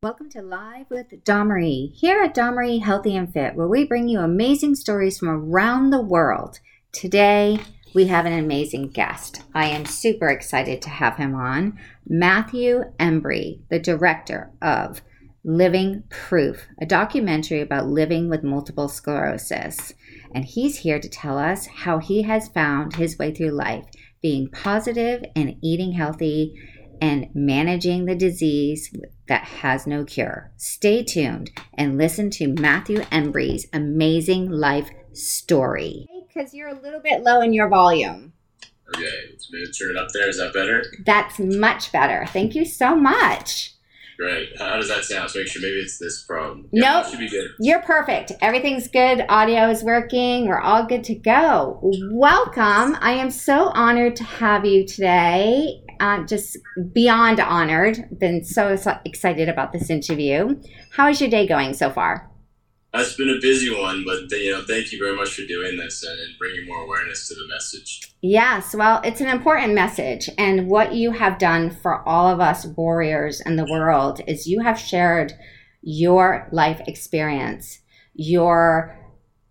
Welcome to Live with Domery, here at Domery Healthy and Fit, where we bring you amazing stories from around the world. Today, we have an amazing guest. I am super excited to have him on. Matthew Embry, the director of Living Proof, a documentary about living with multiple sclerosis. And he's here to tell us how he has found his way through life, being positive and eating healthy and managing the disease that has no cure. Stay tuned and listen to Matthew Embry's amazing life story. Because you're a little bit low in your volume. Okay, let's maybe turn it up there. Is that better? That's much better. Thank you so much. Great. How does that sound? Let's make sure maybe it's this problem. Yeah, nope. Should be good. You're perfect. Everything's good. Audio is working. We're all good to go. Welcome. I am so honored to have you today uh, just beyond honored. Been so excited about this interview. How is your day going so far? It's been a busy one, but you know, thank you very much for doing this and bringing more awareness to the message. Yes, well, it's an important message, and what you have done for all of us warriors in the world is you have shared your life experience, your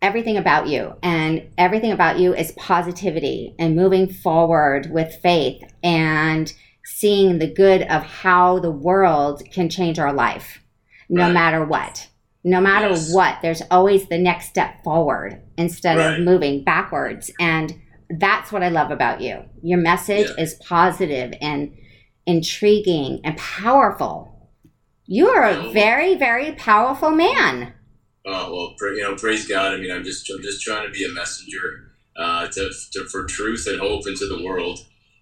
everything about you and everything about you is positivity and moving forward with faith and seeing the good of how the world can change our life no right. matter what no matter yes. what there's always the next step forward instead right. of moving backwards and that's what i love about you your message yeah. is positive and intriguing and powerful you are a very very powerful man Oh well, you know, praise God. I mean, I'm just I'm just trying to be a messenger uh, to, to, for truth and hope into the world,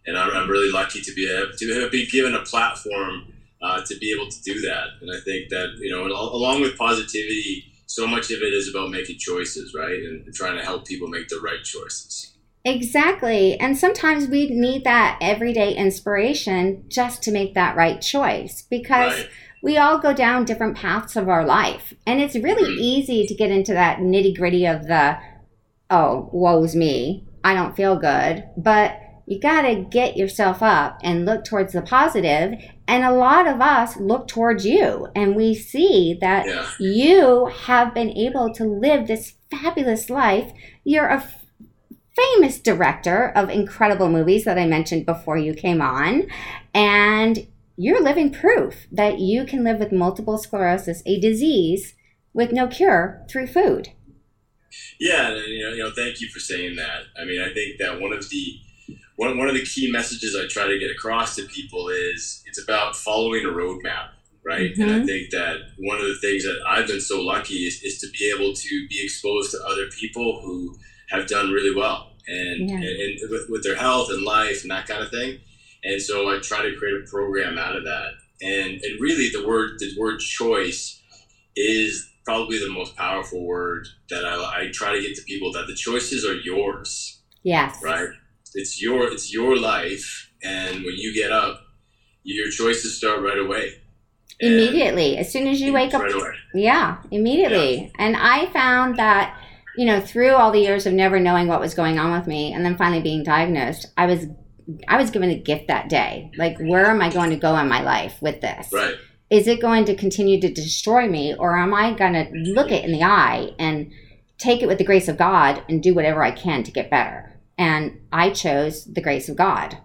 and I'm, I'm really lucky to be a, to be given a platform uh, to be able to do that. And I think that you know, along with positivity, so much of it is about making choices, right, and trying to help people make the right choices. Exactly. And sometimes we need that everyday inspiration just to make that right choice because. Right we all go down different paths of our life. And it's really easy to get into that nitty gritty of the, oh, woe's me. I don't feel good. But you got to get yourself up and look towards the positive. And a lot of us look towards you and we see that yeah. you have been able to live this fabulous life. You're a f- famous director of incredible movies that I mentioned before you came on. And you're living proof that you can live with multiple sclerosis, a disease with no cure, through food. Yeah, you know, you know, thank you for saying that. I mean, I think that one of the one, one of the key messages I try to get across to people is it's about following a roadmap, right? Mm-hmm. And I mm-hmm. think that one of the things that I've been so lucky is, is to be able to be exposed to other people who have done really well and, yeah. and, and with, with their health and life and that kind of thing. And so I try to create a program out of that. And, and really the word the word choice is probably the most powerful word that I, I try to get to people that the choices are yours. Yes. Right? It's your it's your life and when you get up, your choices start right away. Immediately. As soon as you wake up. Away. Yeah, immediately. Yeah. And I found that you know, through all the years of never knowing what was going on with me and then finally being diagnosed, I was I was given a gift that day. Like, where am I going to go in my life with this? Right. Is it going to continue to destroy me, or am I going to look it in the eye and take it with the grace of God and do whatever I can to get better? And I chose the grace of God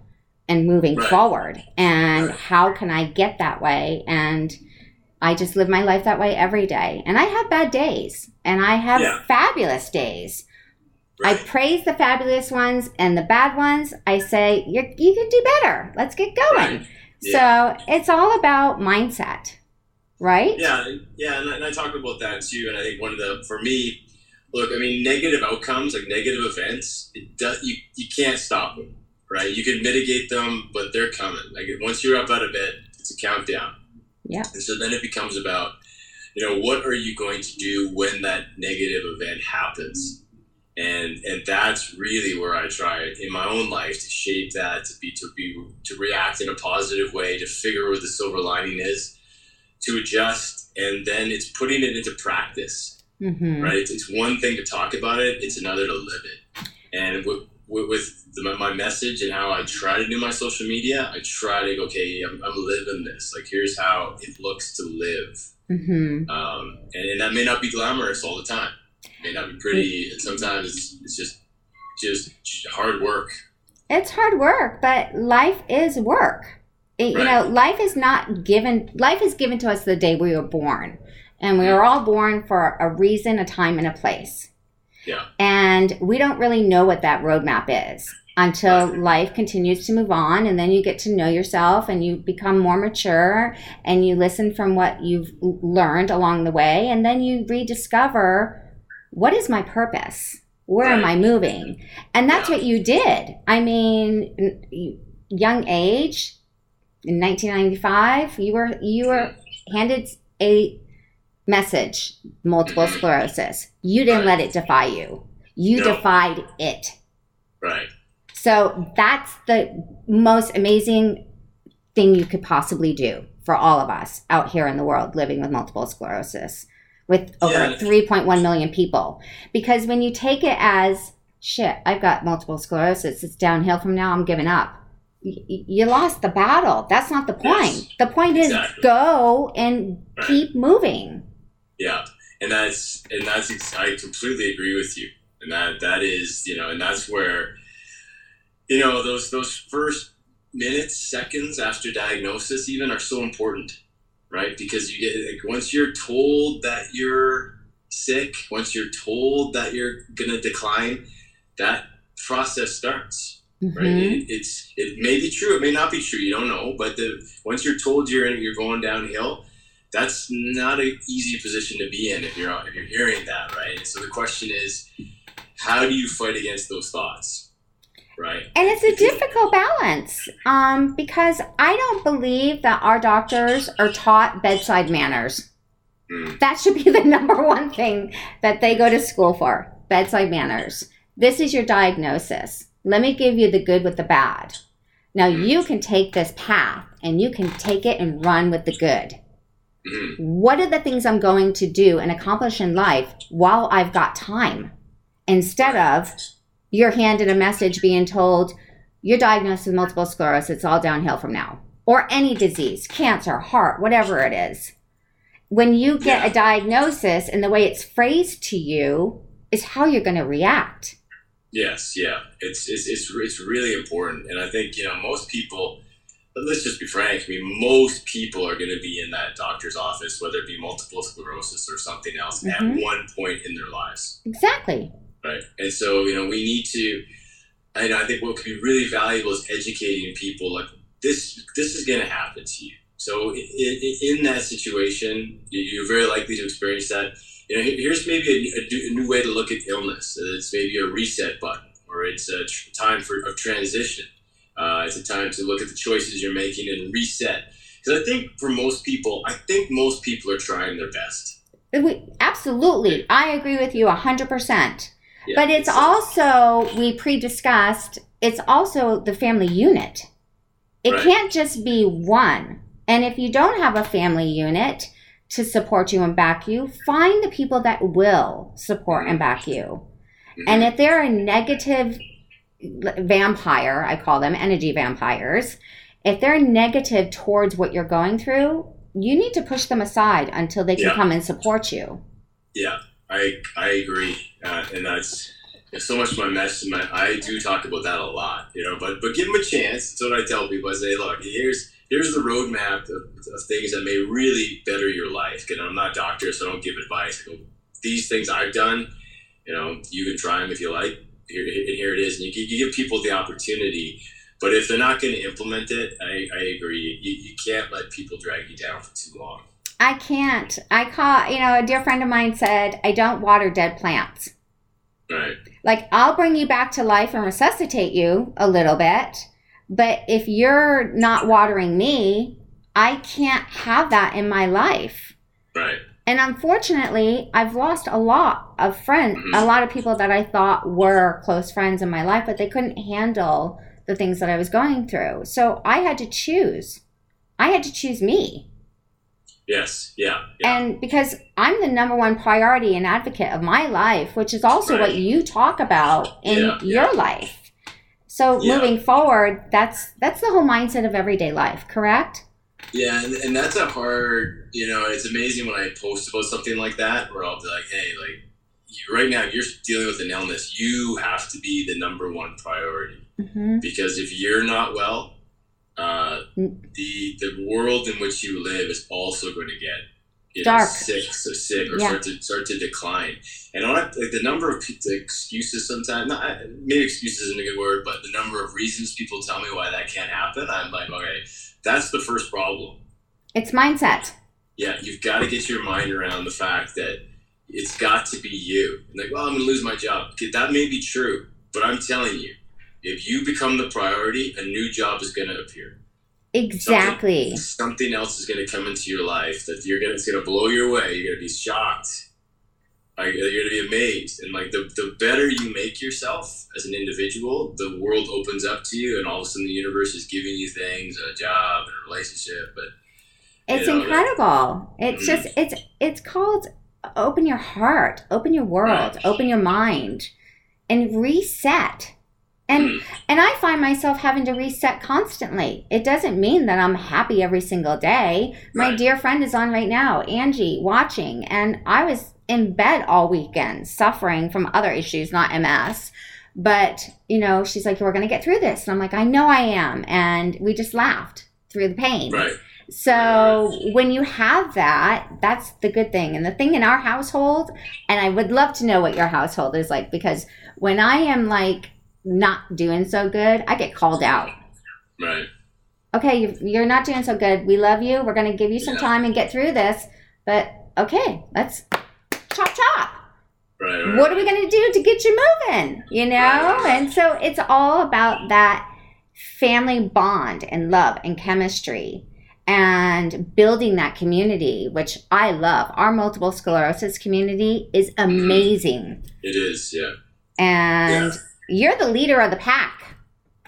and moving right. forward. And right. how can I get that way? And I just live my life that way every day. And I have bad days and I have yeah. fabulous days. Right. I praise the fabulous ones and the bad ones. I say you you can do better. Let's get going. Right. Yeah. So it's all about mindset, right? Yeah, yeah, and I, and I talk about that too. And I think one of the for me, look, I mean, negative outcomes like negative events, it does you you can't stop them, right? You can mitigate them, but they're coming. Like once you're up out of bed, it's a countdown. Yeah. And so then it becomes about, you know, what are you going to do when that negative event happens? And and that's really where I try in my own life to shape that to be to be to react in a positive way to figure where the silver lining is to adjust and then it's putting it into practice mm-hmm. right it's one thing to talk about it it's another to live it and with, with, with the, my message and how I try to do my social media, I try to okay, I'm, I'm living this. Like, here's how it looks to live. Mm-hmm. Um, and, and, that may not be glamorous all the time. May not be pretty. And sometimes it's, it's just just hard work. It's hard work, but life is work. It, right. You know, life is not given. Life is given to us the day we were born, and we are mm. all born for a reason, a time, and a place. Yeah. And we don't really know what that roadmap is until life continues to move on and then you get to know yourself and you become more mature and you listen from what you've learned along the way and then you rediscover what is my purpose? Where am i moving? And that's what you did. I mean young age in 1995 you were you were handed a message multiple mm-hmm. sclerosis. You didn't let it defy you. You no. defied it. Right. So that's the most amazing thing you could possibly do for all of us out here in the world living with multiple sclerosis with over yeah. 3.1 million people. Because when you take it as shit, I've got multiple sclerosis, it's downhill from now, I'm giving up. you lost the battle. That's not the point. Yes. The point is exactly. go and right. keep moving. Yeah. And that's and that's I completely agree with you. And that that is, you know, and that's where you know those those first minutes seconds after diagnosis even are so important right? Because you get like once you're told that you're sick once you're told that you're gonna decline that process starts mm-hmm. right it, it's it may be true it may not be true you don't know but the once you're told you're in, you're going downhill that's not an easy position to be in if you're if you're hearing that right? And so the question is how do you fight against those thoughts Right. And it's a difficult balance um, because I don't believe that our doctors are taught bedside manners. Mm. That should be the number one thing that they go to school for bedside manners. This is your diagnosis. Let me give you the good with the bad. Now mm. you can take this path and you can take it and run with the good. Mm. What are the things I'm going to do and accomplish in life while I've got time instead of you're handed a message being told you're diagnosed with multiple sclerosis, it's all downhill from now, or any disease, cancer, heart, whatever it is. When you get a diagnosis and the way it's phrased to you is how you're going to react. Yes, yeah, it's, it's it's it's really important, and I think you know most people. Let's just be frank. I mean, most people are going to be in that doctor's office, whether it be multiple sclerosis or something else, mm-hmm. at one point in their lives. Exactly. Right. And so, you know, we need to, and I think what could be really valuable is educating people like this, this is going to happen to you. So in, in, that situation, you're very likely to experience that. You know, here's maybe a, a new way to look at illness. It's maybe a reset button, or it's a tr- time for a transition. Uh, it's a time to look at the choices you're making and reset. Because I think for most people, I think most people are trying their best. We, absolutely, I agree with you hundred percent but it's also, we pre discussed, it's also the family unit. It right. can't just be one. And if you don't have a family unit to support you and back you, find the people that will support and back you. Mm-hmm. And if they're a negative vampire, I call them energy vampires, if they're negative towards what you're going through, you need to push them aside until they can yeah. come and support you. Yeah. I I agree, uh, and that's so much my message. My, I do talk about that a lot, you know. But but give them a chance. That's what I tell people. I say, look, here's here's the roadmap of, of things that may really better your life. And I'm not a doctor, so I don't give advice. Go, these things I've done, you know, you can try them if you like. Here, and here it is. And you, you give people the opportunity. But if they're not going to implement it, I, I agree. You, you can't let people drag you down for too long. I can't. I call, you know, a dear friend of mine said, I don't water dead plants. Right. Like, I'll bring you back to life and resuscitate you a little bit. But if you're not watering me, I can't have that in my life. Right. And unfortunately, I've lost a lot of friends, mm-hmm. a lot of people that I thought were close friends in my life, but they couldn't handle the things that I was going through. So I had to choose. I had to choose me. Yes, yeah, yeah, And because I'm the number one priority and advocate of my life, which is also right. what you talk about in yeah, your yeah. life. So moving forward, that's that's the whole mindset of everyday life, correct? Yeah, and, and that's a hard, you know, it's amazing when I post about something like that where I'll be like, hey, like, you, right now you're dealing with an illness. You have to be the number one priority. Mm-hmm. Because if you're not well, uh, mm. the the world in which you live is also going to get you know, Dark. sick, so sick, or yeah. start to start to decline. And I like the number of the excuses sometimes. Not maybe excuses isn't a good word, but the number of reasons people tell me why that can't happen. I'm like, okay, that's the first problem. It's mindset. Yeah, you've got to get your mind around the fact that it's got to be you. And like, well, I'm going to lose my job. That may be true, but I'm telling you, if you become the priority, a new job is going to appear. Exactly. Something, something else is going to come into your life that you're going to, it's going to blow your away. You're going to be shocked. Like, you're going to be amazed. And like the, the better you make yourself as an individual, the world opens up to you, and all of a sudden the universe is giving you things, a job, and a relationship. But it's know, incredible. That, it's mm-hmm. just it's it's called open your heart, open your world, right. open your mind, and reset and mm. and i find myself having to reset constantly. It doesn't mean that i'm happy every single day. My right. dear friend is on right now angie watching and i was in bed all weekend suffering from other issues not ms but you know she's like we're going to get through this. And i'm like i know i am. And we just laughed through the pain. Right. So when you have that, that's the good thing. And the thing in our household, and I would love to know what your household is like because when I am like not doing so good, I get called out. Right. Okay, you're not doing so good. We love you. We're going to give you some yeah. time and get through this. But okay, let's chop chop. Right, right, what are we going to do to get you moving? You know? Right. And so it's all about that family bond and love and chemistry and building that community, which I love. Our multiple sclerosis community is mm-hmm. amazing. It is, yeah. And. Yeah you're the leader of the pack.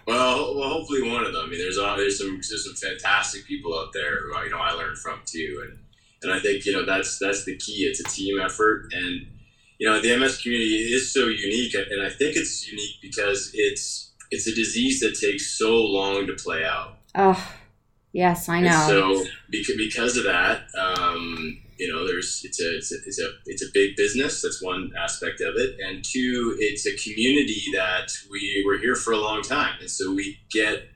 Well, well, hopefully one of them. I mean, there's uh, there's some there's some fantastic people out there who you know I learned from too, and and I think you know that's that's the key. It's a team effort, and you know the MS community is so unique, and I think it's unique because it's it's a disease that takes so long to play out. Oh, yes, I know. And so because because of that, um, you know there's it's a, it's a it's a it's a big business. That's one aspect of it. And two it's a community that we were here for a long time. And so we get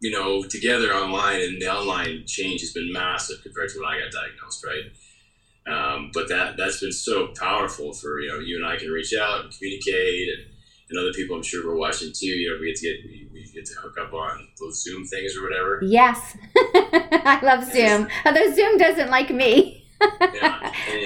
you know together online and the online change has been massive compared to when i got diagnosed right? Um, but that that's been so powerful for you know you and i can reach out and communicate and, and other people i'm sure we're watching too. You know we get to get we, we get to hook up on those zoom things or whatever. Yes. I love zoom. although zoom doesn't like me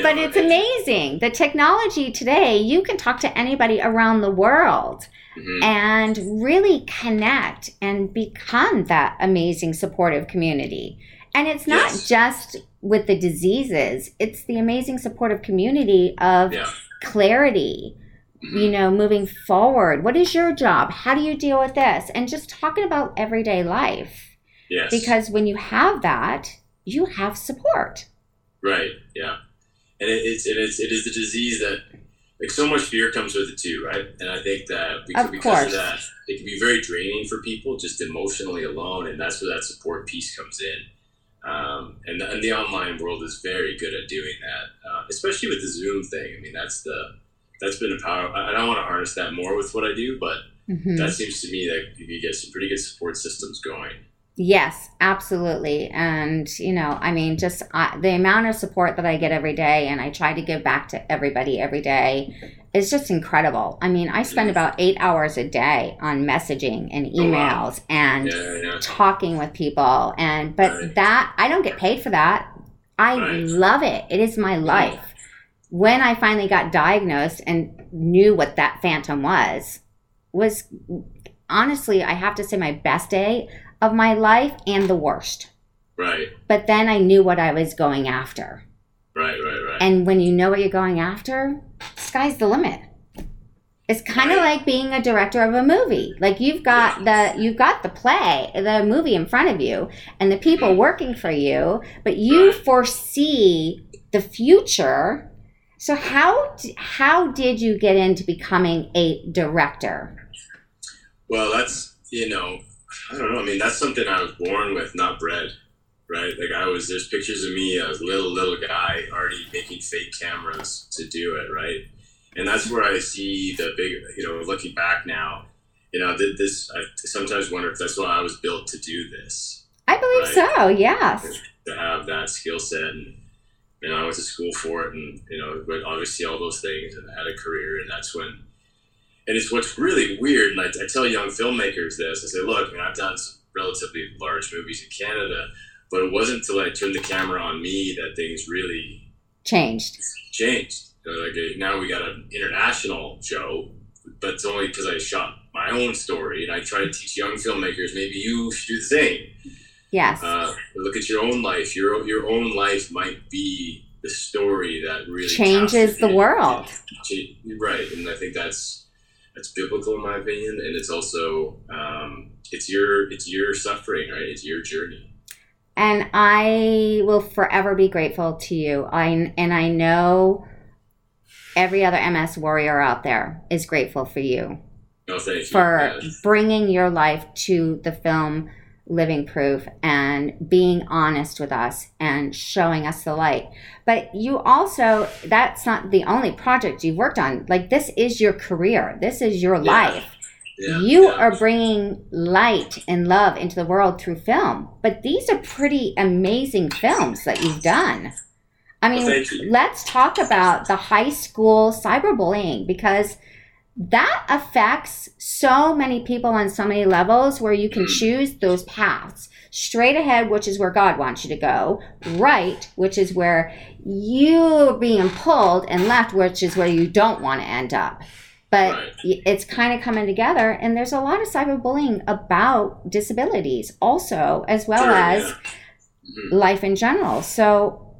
but it's amazing. The technology today, you can talk to anybody around the world mm-hmm. and really connect and become that amazing supportive community. And it's not yes. just with the diseases, it's the amazing supportive community of yeah. clarity, mm-hmm. you know, moving forward. What is your job? How do you deal with this? And just talking about everyday life. Yes. Because when you have that, you have support. Right. Yeah. And it, it's and it's it is the disease that like so much fear comes with it too, right? And I think that because of, because of that, it can be very draining for people just emotionally alone, and that's where that support piece comes in. Um, and, the, and the online world is very good at doing that, uh, especially with the Zoom thing. I mean, that's the that's been a power. I don't want to harness that more with what I do, but mm-hmm. that seems to me that you get some pretty good support systems going. Yes, absolutely. And, you know, I mean, just uh, the amount of support that I get every day, and I try to give back to everybody every day, is just incredible. I mean, I spend about eight hours a day on messaging and emails oh, wow. and yeah, yeah. talking with people. And, but right. that, I don't get paid for that. I right. love it. It is my life. When I finally got diagnosed and knew what that phantom was, was honestly, I have to say, my best day of my life and the worst. Right. But then I knew what I was going after. Right, right, right. And when you know what you're going after, sky's the limit. It's kind of right. like being a director of a movie. Like you've got the you've got the play, the movie in front of you and the people mm-hmm. working for you, but you right. foresee the future. So how how did you get into becoming a director? Well, that's you know, I don't know. I mean, that's something I was born with, not bred, right? Like I was. There's pictures of me as a little little guy already making fake cameras to do it, right? And that's where I see the big, you know, looking back now, you know, this. I sometimes wonder if that's why I was built to do this. I believe right? so. Yes. To have that skill set and you know, I went to school for it, and you know, but obviously all those things, and I had a career, and that's when. And it's what's really weird, and I, I tell young filmmakers this. I say, look, I mean, I've done some relatively large movies in Canada, but it wasn't until I turned the camera on me that things really changed. Changed. like now we got an international show, but it's only because I shot my own story, and I try to teach young filmmakers maybe you should do the same Yes. Uh, look at your own life. Your your own life might be the story that really changes the world. Right, and I think that's that's biblical in my opinion, and it's also um, it's your it's your suffering, right? It's your journey. And I will forever be grateful to you. I and I know every other MS warrior out there is grateful for you. No, thank for bringing your life to the film living proof and being honest with us and showing us the light. But you also, that's not the only project you've worked on. Like, this is your career, this is your yeah. life. Yeah, you yeah. are bringing light and love into the world through film. But these are pretty amazing films that you've done. I mean, well, let's talk about the high school cyberbullying because that affects so many people on so many levels where you can choose those paths straight ahead which is where god wants you to go right which is where you're being pulled and left which is where you don't want to end up but right. it's kind of coming together and there's a lot of cyberbullying about disabilities also as well sure, as yeah. mm-hmm. life in general so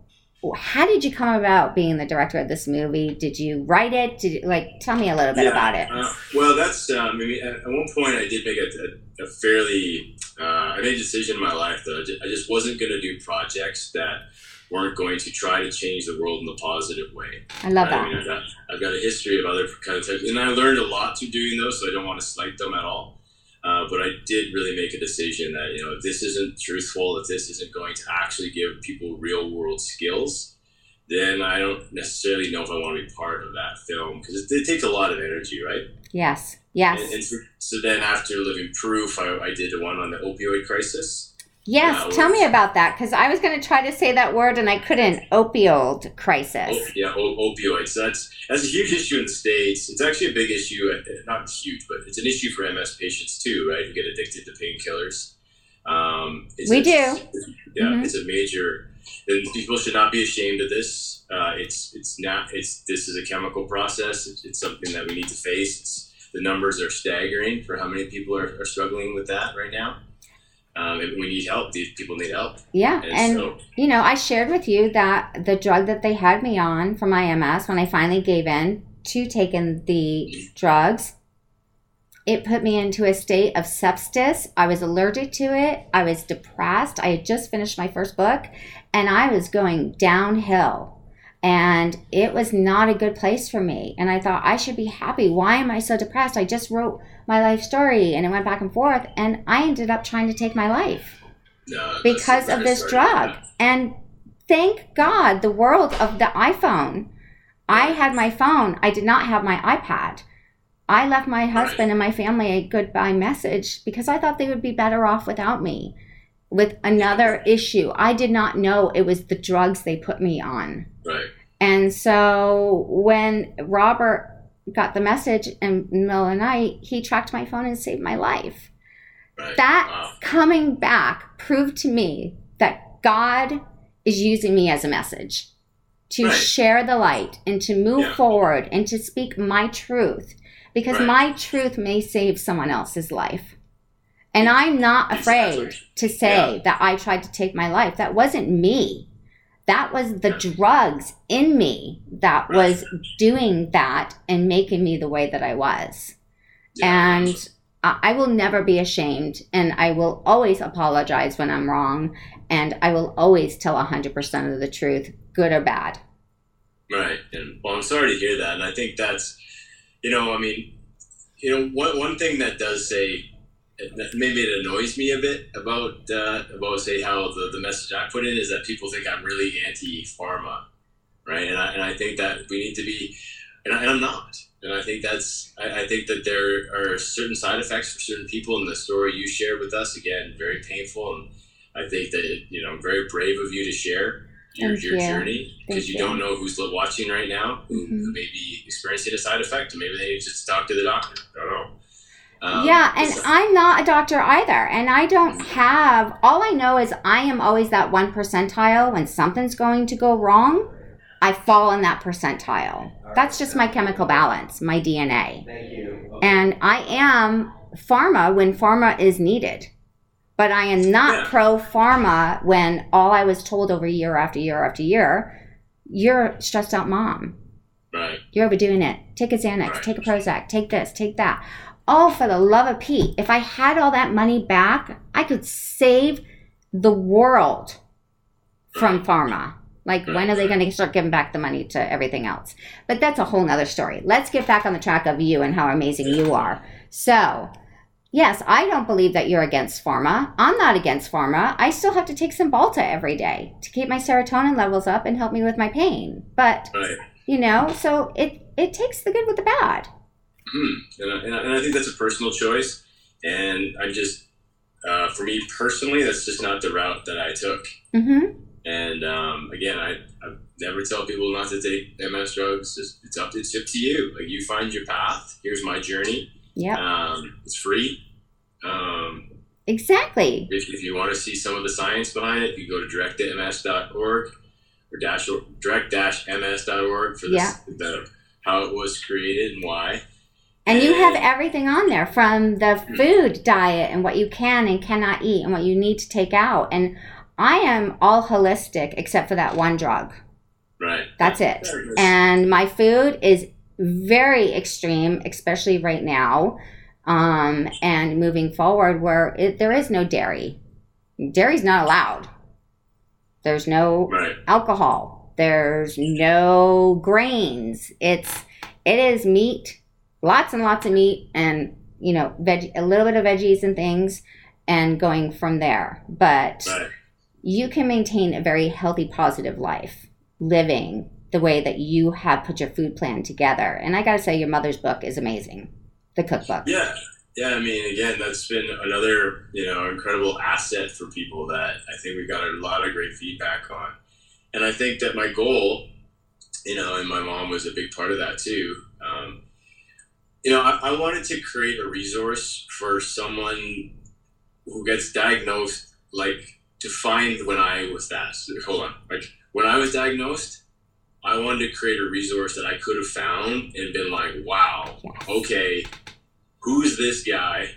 how did you come about being the director of this movie? Did you write it? Did you, like tell me a little bit yeah, about it? Uh, well, that's um, I mean, at, one point I did make a, a, a fairly uh, I made a decision in my life that I just wasn't going to do projects that weren't going to try to change the world in a positive way. I love that. I mean, I've got, I've got a history of other kind of types, and I learned a lot through doing those, so I don't want to slight them at all. Uh, but I did really make a decision that you know if this isn't truthful, if this isn't going to actually give people real world skills, then I don't necessarily know if I want to be part of that film because it, it, takes a lot of energy, right? Yes, yes. And, and so, so, then after Living Proof, I, I did one on the opioid crisis. Yes, uh, tell me about that because I was going to try to say that word and I couldn't. Opioid crisis. Oh, yeah, opioids. That's that's a huge issue in the states. It's actually a big issue. Uh, not huge, but it's an issue for MS patients too, right? Who get addicted to painkillers. Um, we a, do. Yeah, mm-hmm. it's a major. And people should not be ashamed of this. Uh, it's it's not. It's this is a chemical process. It's, it's something that we need to face. It's, the numbers are staggering for how many people are, are struggling with that right now um, and we need help. These people need help. Yeah, and, and so, you know, I shared with you that the drug that they had me on for my MS, when I finally gave in to taking the drugs, it put me into a state of sepsis. I was allergic to it. I was depressed. I had just finished my first book, and I was going downhill. And it was not a good place for me. And I thought, I should be happy. Why am I so depressed? I just wrote my life story and it went back and forth and i ended up trying to take my life no, because of this drug and thank god the world of the iphone i had my phone i did not have my ipad i left my husband right. and my family a goodbye message because i thought they would be better off without me with another issue i did not know it was the drugs they put me on right and so when robert got the message in the middle of the night, he tracked my phone and saved my life. Right. That wow. coming back proved to me that God is using me as a message to right. share the light and to move yeah. forward and to speak my truth because right. my truth may save someone else's life. And I'm not afraid to say yeah. that I tried to take my life. That wasn't me that was the drugs in me that was doing that and making me the way that I was. Yeah. And I will never be ashamed and I will always apologize when I'm wrong and I will always tell 100% of the truth, good or bad. Right. And well, I'm sorry to hear that. And I think that's, you know, I mean, you know, one, one thing that does say maybe it annoys me a bit about uh, about say how the, the message I put in is that people think I'm really anti pharma, right? And I, and I think that we need to be, and, I, am not. And I think that's I, I, think that there are certain side effects for certain people. And the story you shared with us again, very painful. And I think that you know very brave of you to share your, your journey because you, you, don't know who's watching right now who, mm-hmm. who may be experiencing a side effect, and maybe they just talk to the doctor. I don't know. Um, yeah, and I'm not a doctor either. And I don't have, all I know is I am always that one percentile. When something's going to go wrong, I fall in that percentile. That's just my chemical balance, my DNA. Thank you. Okay. And I am pharma when pharma is needed. But I am not yeah. pro pharma when all I was told over year after year after year, you're stressed out mom. Right. You're overdoing it. Take a Xanax, right. take a Prozac, take this, take that. Oh, for the love of Pete, if I had all that money back, I could save the world from pharma. Like, when are they going to start giving back the money to everything else? But that's a whole nother story. Let's get back on the track of you and how amazing you are. So, yes, I don't believe that you're against pharma. I'm not against pharma. I still have to take Cymbalta every day to keep my serotonin levels up and help me with my pain. But, right. you know, so it, it takes the good with the bad. And, I, and, I, and, I, think that's a personal choice. And I just, uh, for me personally, that's just not the route that I took. Mm-hmm. And um, again, I, I never tell people not to take MS drugs. Just, it's up, it's up to you. Like you find your path. Here's my journey. Yeah. Um, it's free. Um, exactly. If, if you want to see some of the science behind it, you go to direct.ms.org or dash direct-ms.org for this, yeah. the, how it was created and why. And you have everything on there from the food diet and what you can and cannot eat and what you need to take out. And I am all holistic except for that one drug. Right. That's it. And my food is very extreme, especially right now. Um, and moving forward, where it, there is no dairy. Dairy's not allowed. There's no right. alcohol. There's no grains. It's it is meat lots and lots of meat and you know veg a little bit of veggies and things and going from there. But right. you can maintain a very healthy positive life living the way that you have put your food plan together. And i gotta say your mother's book is amazing. The cookbook. Yeah. Yeah i mean again that's been another you know incredible asset for people that i think we got a lot of great feedback on. And i think that my goal you know and my mom was a big part of that too um, you know, I, I wanted to create a resource for someone who gets diagnosed, like to find when I was that. Hold on, like when I was diagnosed, I wanted to create a resource that I could have found and been like, wow, okay, who's this guy?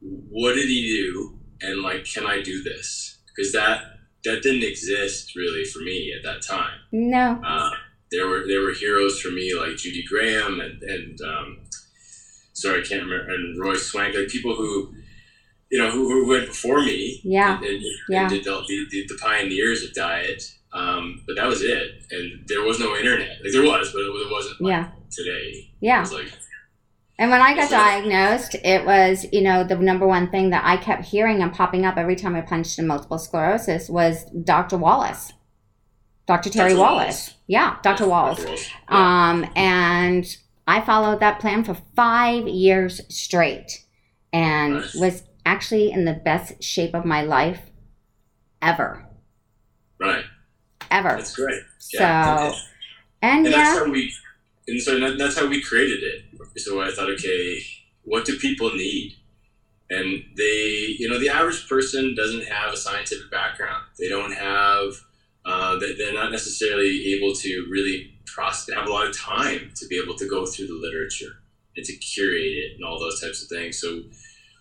What did he do? And like, can I do this? Because that that didn't exist really for me at that time. No. Uh, there were there were heroes for me like Judy Graham and and um, sorry, I can't remember, and Roy Swank, like people who, you know, who, who went before me. Yeah. And, and, yeah. and did the, the, the, pioneers of diet. Um, but that was it. And there was no internet. Like there was, but it, wasn't like yeah. today. Yeah. Like, and when I got diagnosed, it was, you know, the number one thing that I kept hearing and popping up every time I punched in multiple sclerosis was Dr. Wallace. Dr. Terry Dr. Wallace. Wallace. Yeah, Dr. Wallace. Dr. Wallace. Yeah. Um, and I followed that plan for five years straight and nice. was actually in the best shape of my life ever. Right. Ever. That's great. Yeah. So, and, and yeah. that's how we, and so that's how we created it. So I thought, okay, what do people need? And they, you know, the average person doesn't have a scientific background. They don't have, uh, they're not necessarily able to really process, have a lot of time to be able to go through the literature and to curate it and all those types of things. So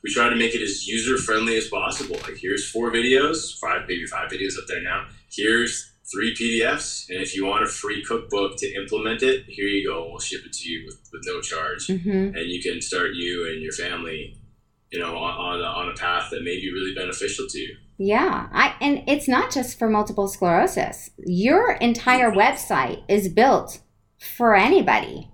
we try to make it as user friendly as possible. Like here's four videos, five maybe five videos up there now. Here's three PDFs, and if you want a free cookbook to implement it, here you go. We'll ship it to you with, with no charge, mm-hmm. and you can start you and your family, you know, on on a, on a path that may be really beneficial to you. Yeah, I and it's not just for multiple sclerosis. Your entire website is built for anybody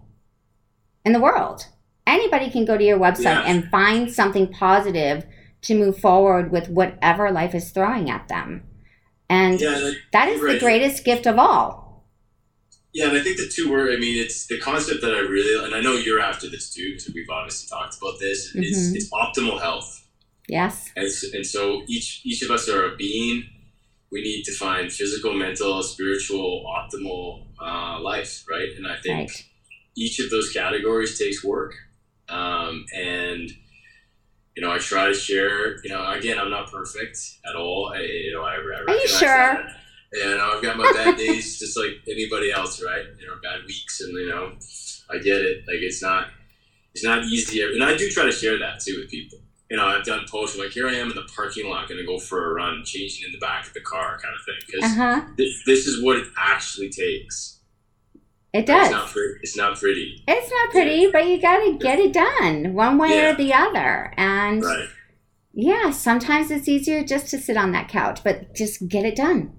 in the world. Anybody can go to your website Yeah. and find something positive to move forward with whatever life is throwing at them. And Yeah, that is the greatest gift of all. yeah, and I think the two word. I mean, it's the concept that I really, and I know you're after this too, because we've obviously talked about this. It's Mhm. it's optimal health. Yes. And, and so each each of us are a being. We need to find physical, mental, spiritual, optimal uh, life, right? And I think Right. each of those categories takes work. Um, and you know, I try to share. You know, again, I'm not perfect at all. I, you know, I, I recognize sure? that. You know, I've got my bad days, just like anybody else, right? You know, bad weeks, and you know, I get it. Like it's not, it's not easy, and I do try to share that too with people. You know, I've done posts like, here I am in the parking lot, going to go for a run, changing in the back of the car, kind of thing. Because Uh huh. this, this is what it actually takes. It does. It's not pretty. It's not pretty. It's not pretty, but you got to get it done one way Yeah. or the other. And Right. yeah, sometimes it's easier just to sit on that couch, but just get it done.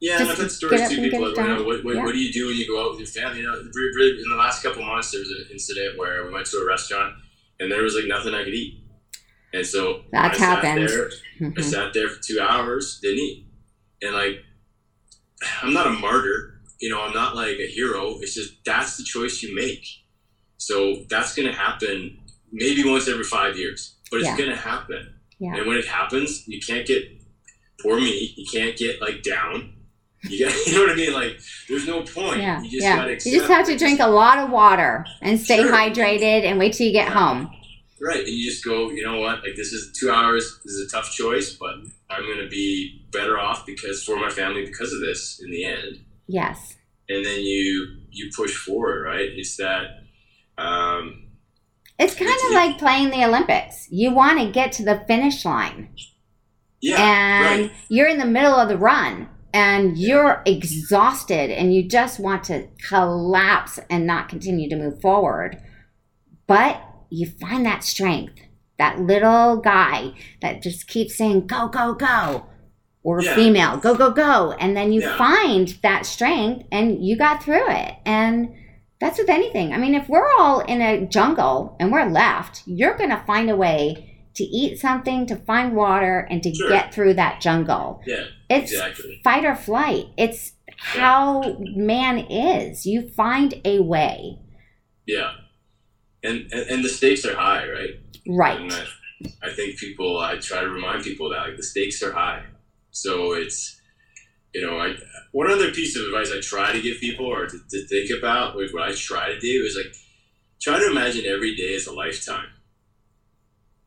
Yeah, Just and I've had stories too. People, like, you know, what, what, Yeah. what do you do when you go out with your family? You know, really, in the last couple months, there was an incident where we went to a restaurant and there was like nothing I could eat, and so That's I happened. Sat there, I Mhm. sat there for two hours, didn't eat, and like, I'm not a martyr. You know, I'm not like a hero. It's just that's the choice you make. So that's gonna happen maybe once every five years, but it's Yeah. gonna happen. Yeah. And when it happens, you can't get poor me. You can't get like down. You got, you know what I mean? Like, there's no point. Yeah, You just yeah. You just have to drink a lot of water and stay Sure. hydrated and wait till you get Yeah. home. Right, and you just go, you know what? Like this is two hours. This is a tough choice, but I'm gonna be better off because for my family because of this in the end. Yes. And then you you push forward, right? It's that. Um, It's kind of like playing the Olympics. You want to get to the finish line, yeah, and right. you're in the middle of the run, and you're exhausted, and you just want to collapse and not continue to move forward. But you find that strength, that little guy that just keeps saying, Go, go, go. Or Yeah. female, go, go, go. And then you Yeah. find that strength and you got through it. And that's with anything. I mean, if we're all in a jungle and we're left, you're going to find a way to eat something, to find water, and to Sure. get through that jungle. Yeah, It's exactly. fight or flight. It's how man is. You find a way. Yeah, and, and and the stakes are high, right? Right. I, I think people. I try to remind people that like the stakes are high, so it's you know I one other piece of advice I try to give people or to, to think about like what I try to do is like try to imagine every day as a lifetime,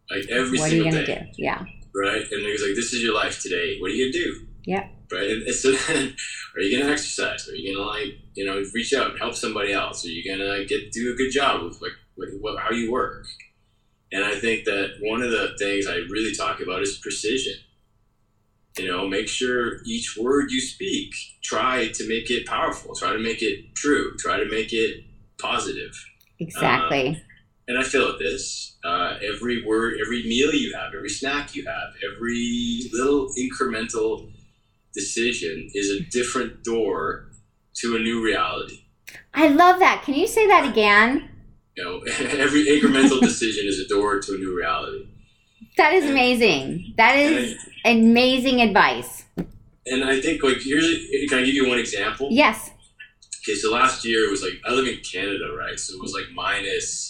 like every what are you single going day, to do? Yeah. right? And it's like this is your life today. What are you gonna do? Yeah. Right. And, and so then, are you gonna exercise? Are you gonna like you know reach out and help somebody else? Are you gonna get do a good job with like what, how you work? And I think that one of the things I really talk about is precision. You know, make sure each word you speak, try to make it powerful, try to make it true, try to make it positive. Exactly. And I feel at this. Uh, every word, every meal you have, every snack you have, every little incremental decision is a different door to a new reality. I love that. Can you say that again? You know, every incremental decision is a door to a new reality. That is amazing. That is I, amazing advice. and I think like here's a, can I give you one example? Yes. Okay, so last year it was like I live in Canada, right? So it was like minus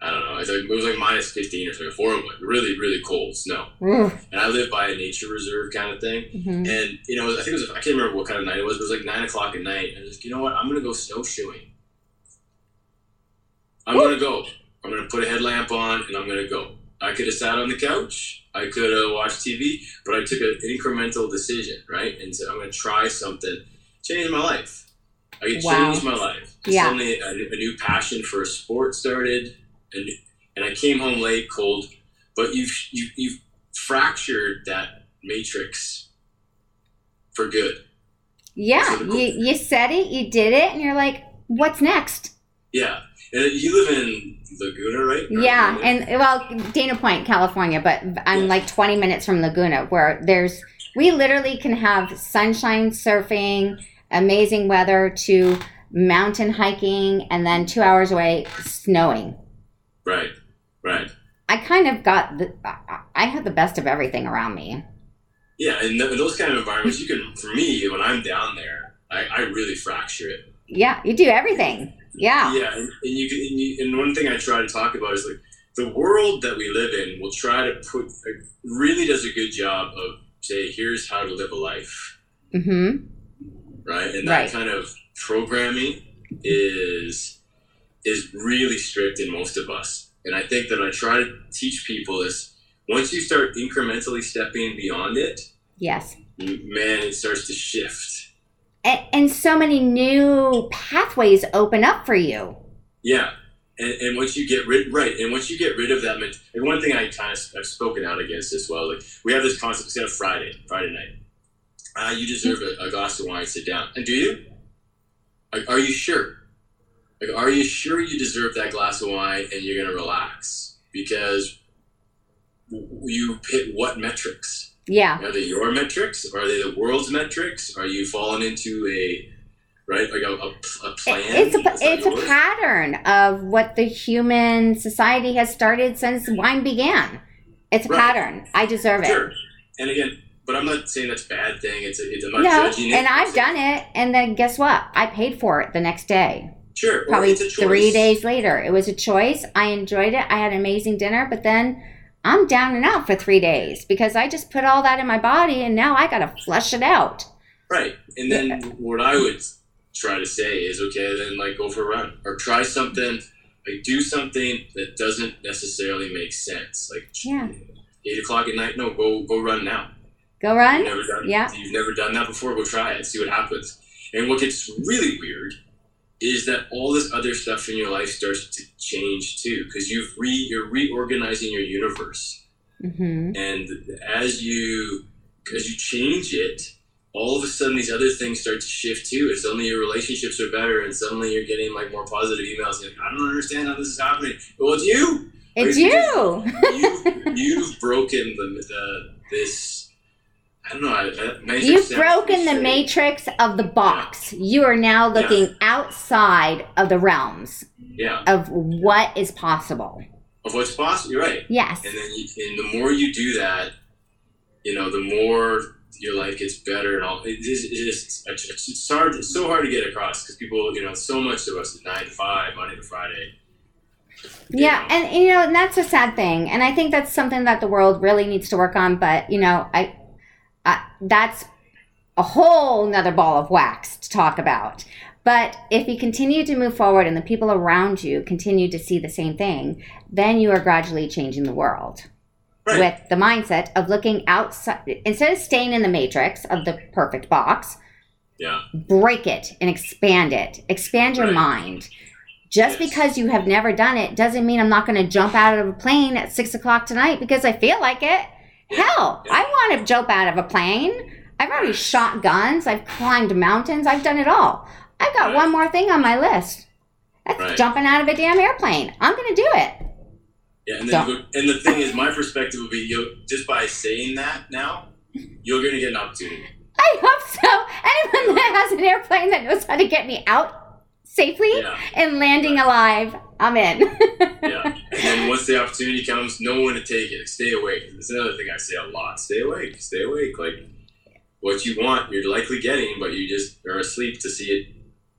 I don't know, it was like, it was like minus fifteen or something, horrible, like really really cold snow. Ooh. And I live by a nature reserve kind of thing. Mhm. And you know, I think it was I can't remember what kind of night it was, but it was like nine o'clock at night. And I was like, you know what? I'm gonna go snowshoeing. I'm gonna go. I'm gonna put a headlamp on and I'm gonna go. I could have sat on the couch. I could have watched TV, but I took an incremental decision, right? And said, I'm gonna try something, change my life. I could Wow. change my life. Yeah. Suddenly, a, a new passion for a sport started, and and I came home late, cold. But you've you, you've fractured that matrix for good. Yeah. So You, you said it, you did it, and you're like, what's next? Yeah, Uh, you live in Laguna, right? Or Yeah. Laguna? And well, Dana Point, California, but I'm Yeah. like 20 minutes from Laguna where there's, we literally can have sunshine, surfing, amazing weather to mountain hiking, and then two hours away, snowing. Right. Right. I kind of got the, I had the best of everything around me. Yeah, and th- those kind of environments, you can, for me, when I'm down there, I, I really fracture it. Yeah, you do everything. Yeah. Yeah, and, and you, and you and one thing I try to talk about is like the world that we live in will try to put really does a good job of say here's how to live a life. Mm-hmm. Right, and that Right. kind of programming is is really strict in most of us. And I think that I try to teach people is once you start incrementally stepping beyond it, Yes. man, it starts to shift. And, and so many new pathways open up for you. Yeah, and, and once you get rid right, and once you get rid of that, and one thing I kind of I've spoken out against as well. Like we have this concept. instead of Friday, Friday night, uh, you deserve a, a glass of wine. Sit down, and do you? Like, are you sure? Like, are you sure you deserve that glass of wine and you're gonna relax? Because you hit what metrics? Yeah. Are they your metrics? Are they the world's metrics? Are you falling into a right like a, a, a plan? It's a it's a pattern of what the human society has started since wine began. It's a Right. pattern. I deserve it. Sure. And again, but I'm not saying that's a bad thing. It's, a, it's I'm not No, judging it. and I've done it, and then guess what? I paid for it the next day. Sure. Probably it's a three days later. It was a choice. I enjoyed it. I had an amazing dinner, but then I'm down and out for three days because I just put all that in my body, and now I got to flush it out. Right. And then what I would try to say is, okay, then like go for a run or try something, like do something that doesn't necessarily make sense. Like Yeah. eight o'clock at night, no, go go run now. Go You've run. never done, Yeah. You've never done that before. Go try it. See what happens. And what gets really weird is that all this other stuff in your life starts to change too, because you've re you're reorganizing your universe. hmm and as you as you change it all of a sudden these other things start to shift too and suddenly your relationships are better and suddenly you're getting like more positive emails like i don't understand how this is happening well it's you It's you. you you've broken the, the this i don't know I, I, matrix You've broken the matrix of the box. You are now looking outside of the realms yeah of what is possible. of what's possible you're right Yes. and then you, and the more you do that you know the more your life gets better and all it is it just it's, it's hard it's so hard to get across because people you know so much of us is nine to five monday to friday Yeah, and you know, and that's a sad thing, and I think that's something that the world really needs to work on. But you know, I, I that's a whole nother ball of wax to talk about. But if you continue to move forward and the people around you continue to see the same thing, then you are gradually changing the world right with the mindset of looking outside instead of staying in the matrix of the perfect box. yeah break it and expand it. Expand your Right. mind. Just Yes. because you have never done it doesn't mean I'm not going to jump out of a plane at six o'clock tonight because I feel like it. Hell, I want to jump out of a plane. I've already shot guns. I've climbed mountains. I've done it all. I've got Right. one more thing on my list. That's Right. jumping out of a damn airplane. I'm going to do it. yeah and go, and the thing is my perspective would be you just by saying that now you're gonna get an opportunity I hope so. Anyone that has an airplane that knows how to get me out safely yeah and landing alive, I'm in. yeah and then once the opportunity comes know when to take it stay awake that's another thing i say a lot stay awake stay awake like what you want you're likely getting but you just are asleep to see it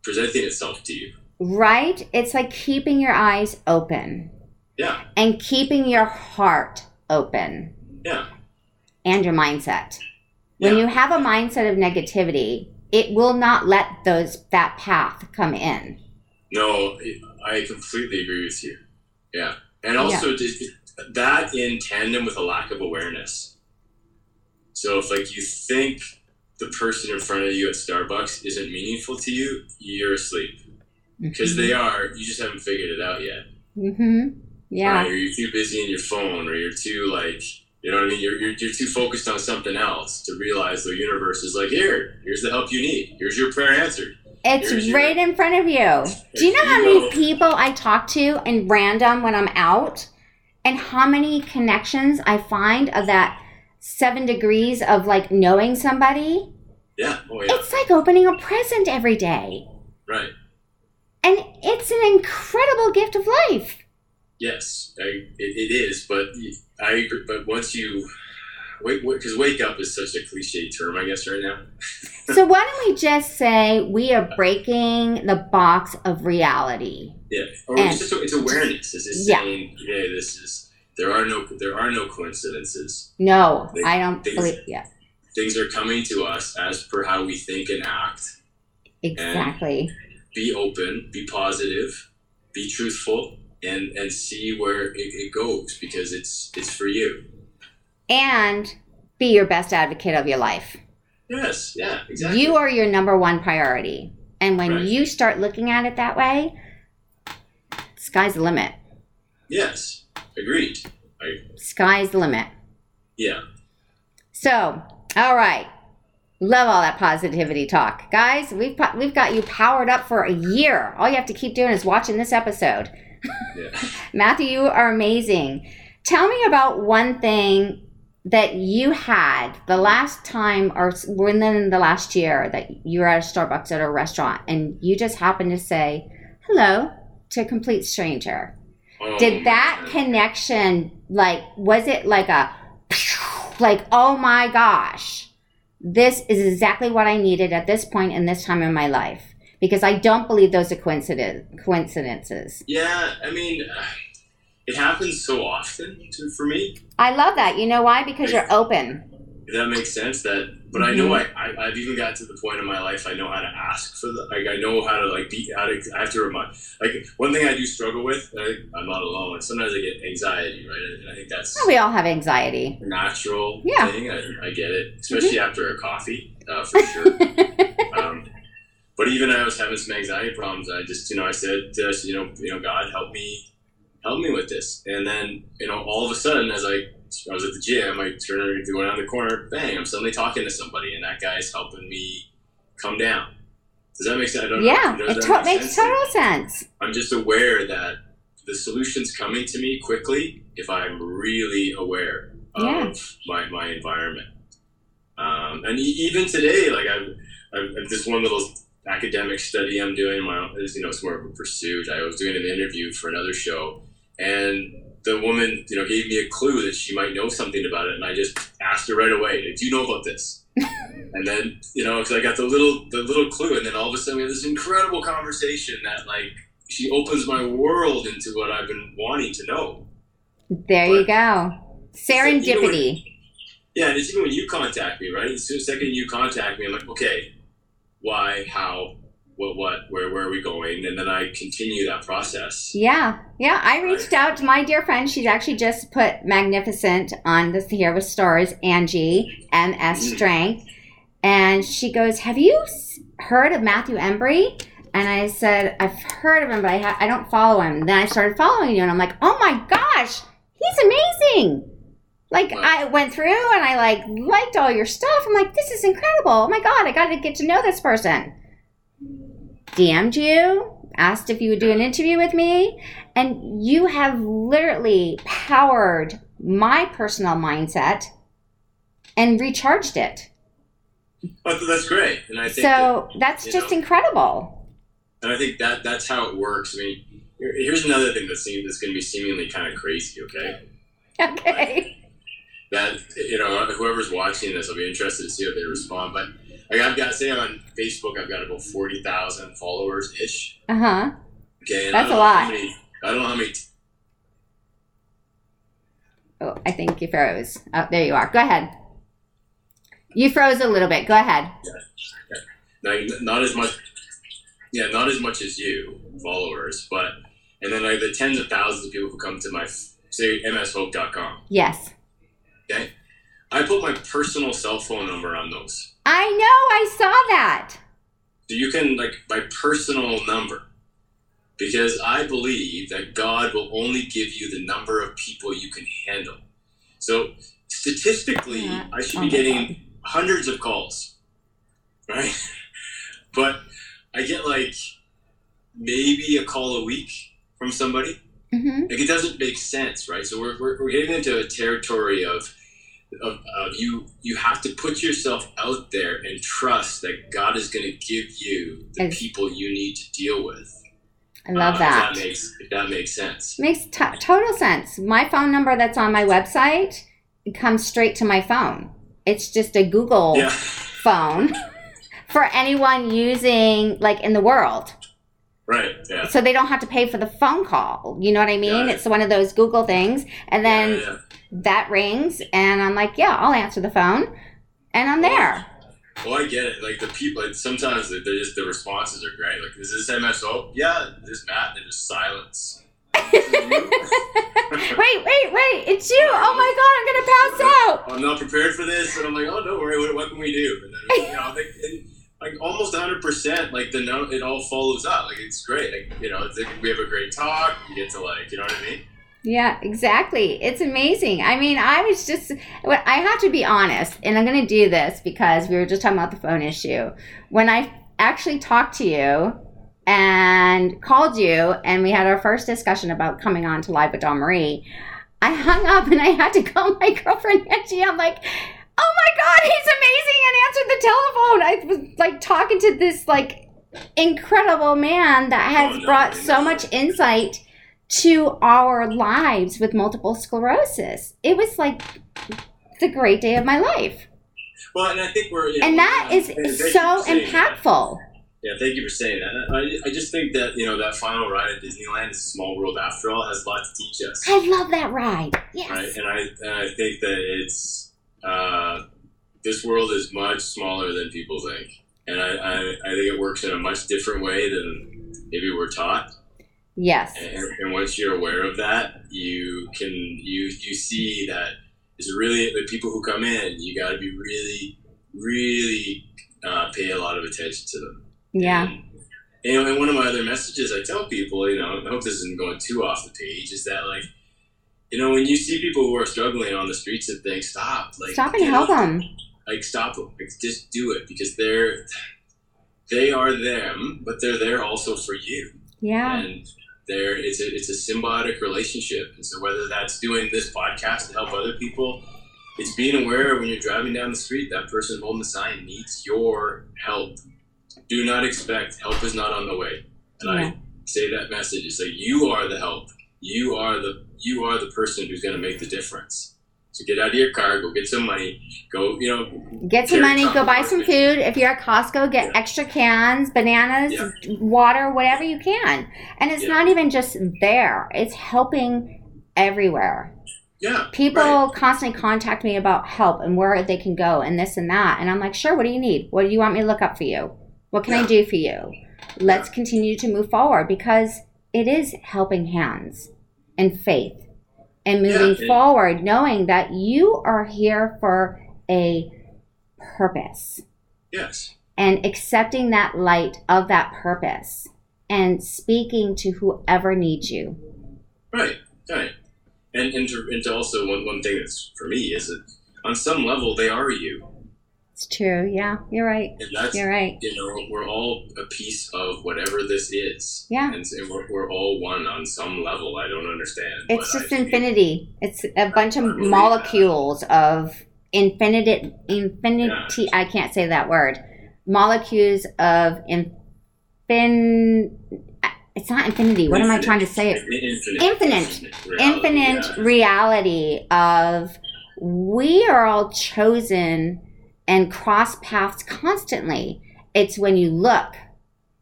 presenting itself to you Right? It's like keeping your eyes open yeah and keeping your heart open yeah and your mindset. When Yeah. you have a mindset of negativity, it will not let those that path come in. No, I completely agree with you. Yeah, and also just that in tandem with a lack of awareness. So if like you think the person in front of you at Starbucks isn't meaningful to you, you're asleep because they are. You just haven't figured it out yet. Mm-hmm. Yeah. Right? Or you're too busy in your phone, or you're too like. You know what I mean? You're, you're, you're too focused on something else to realize the universe is like, here, here's the help you need. Here's your prayer answered. It's Here's your- right in front of you. Do you know how many people I talk to in random when I'm out? And how many connections I find of that seven degrees of like knowing somebody? Yeah. Oh, yeah. It's like opening a present every day. Right. And it's an incredible gift of life. Yes, I, it, it is, but I but once you wake because wake up is such a cliche term, I guess, right now. so why don't we just say we are breaking the box of reality? Yeah, or and, it's just it's awareness. It's just yeah. saying, yeah, this is there are no there are no coincidences. No, they, I don't things, believe. Yeah, things are coming to us as per how we think and act. Exactly. And be open. Be positive. Be truthful and and see where it, it goes because it's it's for you. And be your best advocate of your life. Yes, yeah, exactly. You are your number one priority. And when right. you start looking at it that way, sky's the limit. Yes, agreed. I, sky's the limit. Yeah. So, all right. Love all that positivity talk. Guys, we've we've got you powered up for a year. All you have to keep doing is watching this episode. Yeah. Matthew, you are amazing. Tell me about one thing that you had the last time or within the last year that you were at a Starbucks at a restaurant and you just happened to say hello to a complete stranger. Oh, Did that connection like was it like a like oh my gosh this is exactly what I needed at this point in this time in my life? because I don't believe those are coincidences. Yeah, I mean, it happens so often to, for me. I love that. You know why? Because you're open. That makes sense. That, but mm-hmm. I know. I, I have even got to the point in my life I know how to ask for the like I know how to like be how to I have to remind like one thing I do struggle with. I, am not alone. Like sometimes I get anxiety, right? And I think that's oh, we all have anxiety. Natural yeah. thing. I, I get it, especially mm-hmm. after a coffee, uh, for sure. um, but even I was having some anxiety problems. I just, you know, I said, uh, you know, you know, God, help me, help me with this. And then, you know, all of a sudden, as I, I was at the gym, I turned to go around the corner, bang, I'm suddenly talking to somebody, and that guy's helping me come down. Does that make sense? yeah, know, it to- makes total sense. I'm just aware that the solution's coming to me quickly if I'm really aware of yeah. my, my environment. Um, and even today, like I've, I've, this one little academic study I'm doing. My is you know it's more of a pursuit. I was doing an interview for another show, and the woman you know gave me a clue that she might know something about it, and I just asked her right away, "Do you know about this?" and then you know because I got the little the little clue, and then all of a sudden we have this incredible conversation that like she opens my world into what I've been wanting to know. There but, you go, serendipity. you know, when, yeah, and it's even when you contact me, right? The second you contact me, I'm like, okay, why, how, what, what, where, where are we going? And then I continue that process. Yeah. Yeah. I reached out to my dear friend. She's actually just put Magnificent on the Here with Stars, Angie, MS mm. Strength. And she goes, Have you heard of Matthew Embry? And I said, I've heard of him, but I, ha- I don't follow him. And then I started following you, and I'm like, oh my gosh, he's amazing. Like I went through and I like liked all your stuff. I'm like, this is incredible. Oh my god, I got to get to know this person. DM'd you, asked if you would do an interview with me, and you have literally powered my personal mindset and recharged it. Oh, that's great, and I think so. That, that's just know, incredible. And I think that that's how it works. I mean, here's another thing that seems that's going to be seemingly kind of crazy. Okay. Okay that you know whoever's watching this will be interested to see how they respond. But like I've got say on Facebook, I've got about forty thousand followers ish. Uh huh. Okay, that's a lot. Many, I don't know how many. T- oh, I think you froze. Oh, there you are. Go ahead. You froze a little bit. Go ahead. Yeah. yeah. Now, not as much. Yeah, not as much as you followers, but and then like the tens of thousands of people who come to my say mshope.com. Yes Okay. I put my personal cell phone number on those. I know, I saw that. So you can, like, by personal number. Because I believe that God will only give you the number of people you can handle. So statistically, yeah. I should be oh getting God. hundreds of calls, right? but I get like maybe a call a week from somebody. Mm-hmm. Like it doesn't make sense, right? So we're, we're, we're getting into a territory of of, of you you have to put yourself out there and trust that God is going to give you the people you need to deal with. I love Uh, that. If that makes if that makes sense. Makes t- total sense. My phone number that's on my website comes straight to my phone. It's just a Google Yeah. phone for anyone using like in the world. Right. Yeah. So they don't have to pay for the phone call. You know what I mean? It's one of those Google things. And then yeah, yeah. that rings and I'm like, yeah, I'll answer the phone. And I'm there. Well, I get it. Like the people, like, sometimes they're just the responses are great. Like, is this MS Hope? Yeah, this is Matt. And just silence. wait, wait, wait. It's you. Oh my God, I'm going to pass out. I'm not prepared for this, and I'm like, oh, don't worry. What, what can we do? And then you know, like, and, like almost 100 percent, like the note it all follows up. Like it's great. Like you know, like, we have a great talk. You get to like, you know what I mean? Yeah, exactly. It's amazing. I mean, I was just, I have to be honest, and I'm going to do this because we were just talking about the phone issue. When I actually talked to you and called you, and we had our first discussion about coming on to Live with Dawn Marie, I hung up and I had to call my girlfriend Angie. I'm like, oh my God, he's amazing, and answered the telephone. I was like talking to this like incredible man that oh, has Oh, brought so much insight to our lives with multiple sclerosis. It was like the great day of my life. Well, and I think we're you know, And that is and thank you so saying that. impactful. Yeah, thank you for saying that. I, I just think that you know that final ride at Disneyland is a small world after all has a lot to teach us. I love that ride. Yes. right? And I and I think that it's uh, this world is much smaller than people think, and I, I, I think it works in a much different way than maybe we're taught. Yes. And, and once you're aware of that, you can you you see that it's really the people who come in. You got to be really, really uh, pay a lot of attention to them. Yeah. And, and one of my other messages I tell people, you know, I hope this isn't going too off the page, is that like, you know, when you see people who are struggling on the streets and things, stop, like, Stop and help them. like, stop them, like, just do it because they're, they are them, but they're there also for you, Yeah. and there, it's a, it's a symbiotic relationship, and so whether that's doing this podcast to help other people. It's being aware when you're driving down the street, that person holding the sign needs your help do not expect help is not on the way and Yeah. i say that message it's like you are the help you are the you are the person who's going to make the difference so get out of your car go get some money go you know Get some money, go buy some food. If you're at Costco, get Yeah. extra cans, bananas, Yeah. water, whatever you can. And it's Yeah. not even just there, it's helping everywhere. yeah People right. constantly contact me about help and where they can go and this and that. And I'm like, sure, what do you need? What do you want me to look up for you? What can I do for you? Let's continue to move forward because it is helping hands and faith. And moving Yeah. forward, knowing that you are here for a purpose. Yes. And accepting that light of that purpose and speaking to whoever needs you. right right. And and to, and to also one, one thing that's for me is that on some level they are you It's true. Yeah, you're right. You're right. you know we're all a piece of whatever this is Yeah. and, and we're, we're all one on some level i don't understand It's just I infinity. It's a bunch of I believe that. molecules of infinity. Infinity. I can't say that word. Molecules of infin. It's not infinity. What am I trying to say? Infinite. Infinite. reality, Infinite yeah. reality of we are all chosen and cross paths constantly. It's when you look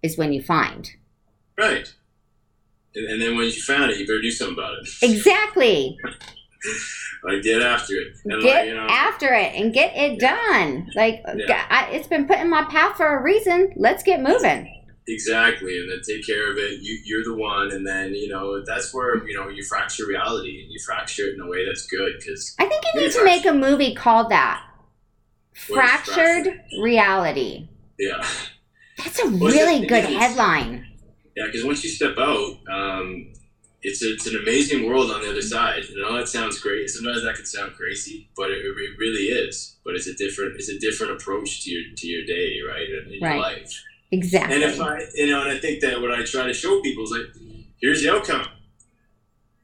is when you find. Right. And, and then when you found it, you better do something about it. Exactly. like get after it. And get like, you know, after it and get it done. Like Yeah. I, it's been put in my path for a reason. Let's get moving. exactly, and then take care of it. You, you're the one, and then you know that's where you know you fracture reality, and you fracture it in a way that's good because I think you need to make a movie called that. Fractured reality. yeah, That's a Well, really good headline. yeah. Because once you step out, um, it's a, it's an amazing world on the other side. And know that sounds great. Sometimes that can sound crazy, but it, it really is. But it's a different it's a different approach to your to your day, right, in, in Right. your life. Exactly. And if I, you know, and I think that what I try to show people is like, here's the outcome.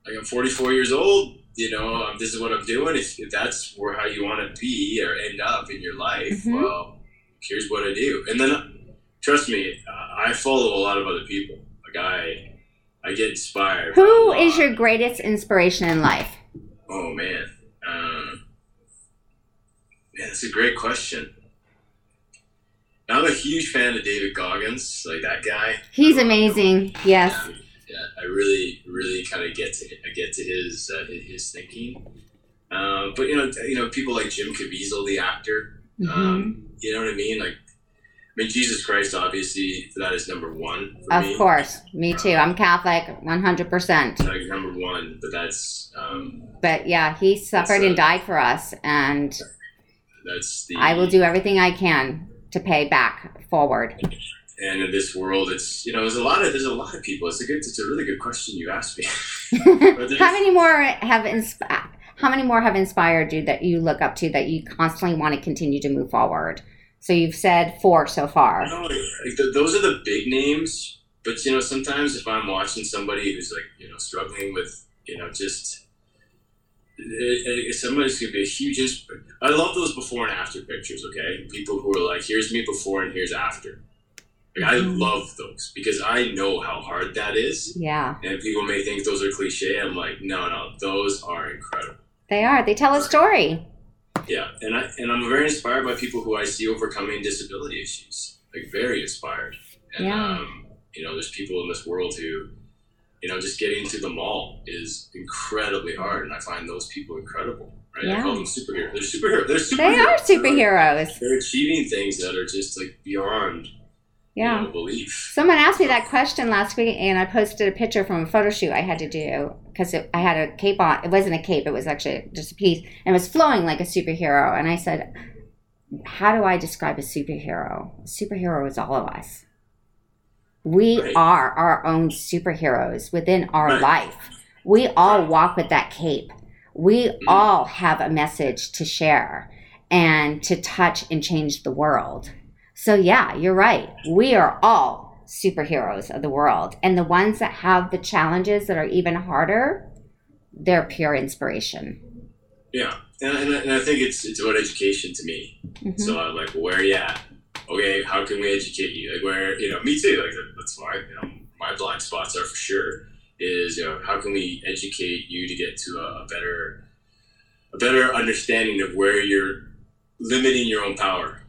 Like I'm 44 years old. You know, um, this is what I'm doing. If, if that's where how you want to be or end up in your life, Mhm. well, here's what I do. And then, trust me, uh, I follow a lot of other people. Like I, I get inspired. Who is your greatest inspiration in life? Oh man, um, man, that's a great question. I'm a huge fan of David Goggins, like that guy. He's amazing. Yes. Um, yeah, I really, really kind of get to I get to his uh, his thinking. Uh, but you know, you know, people like Jim Caviezel, the actor. Mm-hmm. Um, you know what I mean? Like, I mean, Jesus Christ, obviously, that is number one. of me. course, me too. I'm Catholic, 100. percent Like number one, but that's um, But yeah, he suffered uh, and died for us, and that's the. I will do everything I can to pay back forward. And in this world, it's you know, there's a lot of there's a lot of people. It's a good, it's a really good question you asked me. how many more have insp- How many more have inspired you that you look up to that you constantly want to continue to move forward? So you've said four so far. No, like th those are the big names, but you know, sometimes if I'm watching somebody who's like you know struggling with you know just it, it, somebody's gonna be a huge. Insp- I love those before and after pictures. Okay, people who are like, here's me before and here's after. Like, I love those because I know how hard that is. Yeah, And people may think those are cliche. I'm like, no, no, those are incredible. they are. They tell a story. Yeah, and I and I'm very inspired by people who I see overcoming disability issues. Like very inspired. And Yeah. um, you know, there's people in this world who, you know, just getting to the mall is incredibly hard, and I find those people incredible. Right? Yeah. I call them superheroes. They're superheroes. They're superheroes. They are superheroes. They're achieving things that are just like beyond Yeah. belief. Someone asked me that question last week, and I posted a picture from a photo shoot I had to do because I had a cape on. It wasn't a cape; it was actually just a piece, and it was flowing like a superhero. And I said, "How do I describe a superhero? A superhero is all of us. We Right. are our own superheroes within our Right. life. We all walk with that cape. We mm. all have a message to share and to touch and change the world." So, yeah, you're right. We are all superheroes of the world. And the ones that have the challenges that are even harder, they're pure inspiration. Yeah, and, and, and I think it's it's about education to me. Mhm. So I'm like, where are you at? Okay, how can we educate you? Like where you know, me too. Like that's my you know my blind spots are for sure. Is you know how can we educate you to get to a better a better understanding of where you're limiting your own power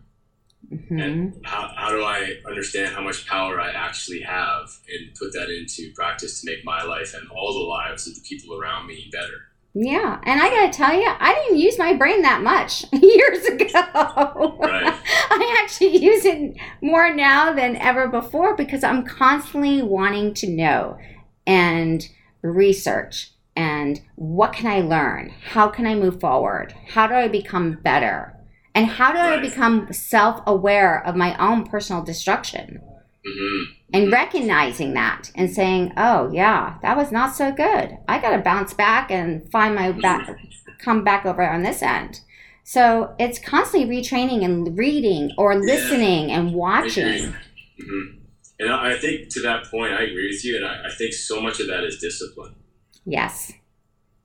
Mhm. and how, how do I understand how much power I actually have and put that into practice to make my life and all the lives of the people around me better. Yeah, and I gotta tell you, I didn't use my brain that much years ago. Right. I actually use it more now than ever before because I'm constantly wanting to know and research and what can I learn? How can I move forward? How do I become better? And how do I become self aware of my own personal destruction? hmm and recognizing that and saying, "Oh, yeah, that was not so good. I got to bounce back and find my back, come back over on this end." So it's constantly retraining and reading or listening and watching. hmm And I I think to that point, I agree with you, and I, I think so much of that is discipline. Yes.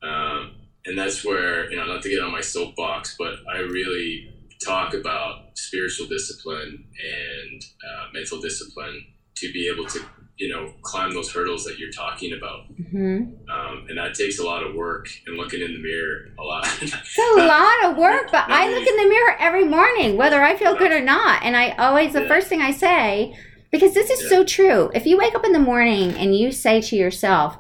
Um, and that's where, you know, not to get on my soapbox, but I really talk about spiritual discipline and uh, mental discipline to be able to, you know, climb those hurdles that you're talking about. hmm Um, and that takes a lot of work and looking in the mirror a lot. It's a lot of work, but I look in the mirror every morning, whether I feel good or not. And I always, the Yeah. first thing I say, because this is Yeah. so true. If you wake up in the morning and you say to yourself,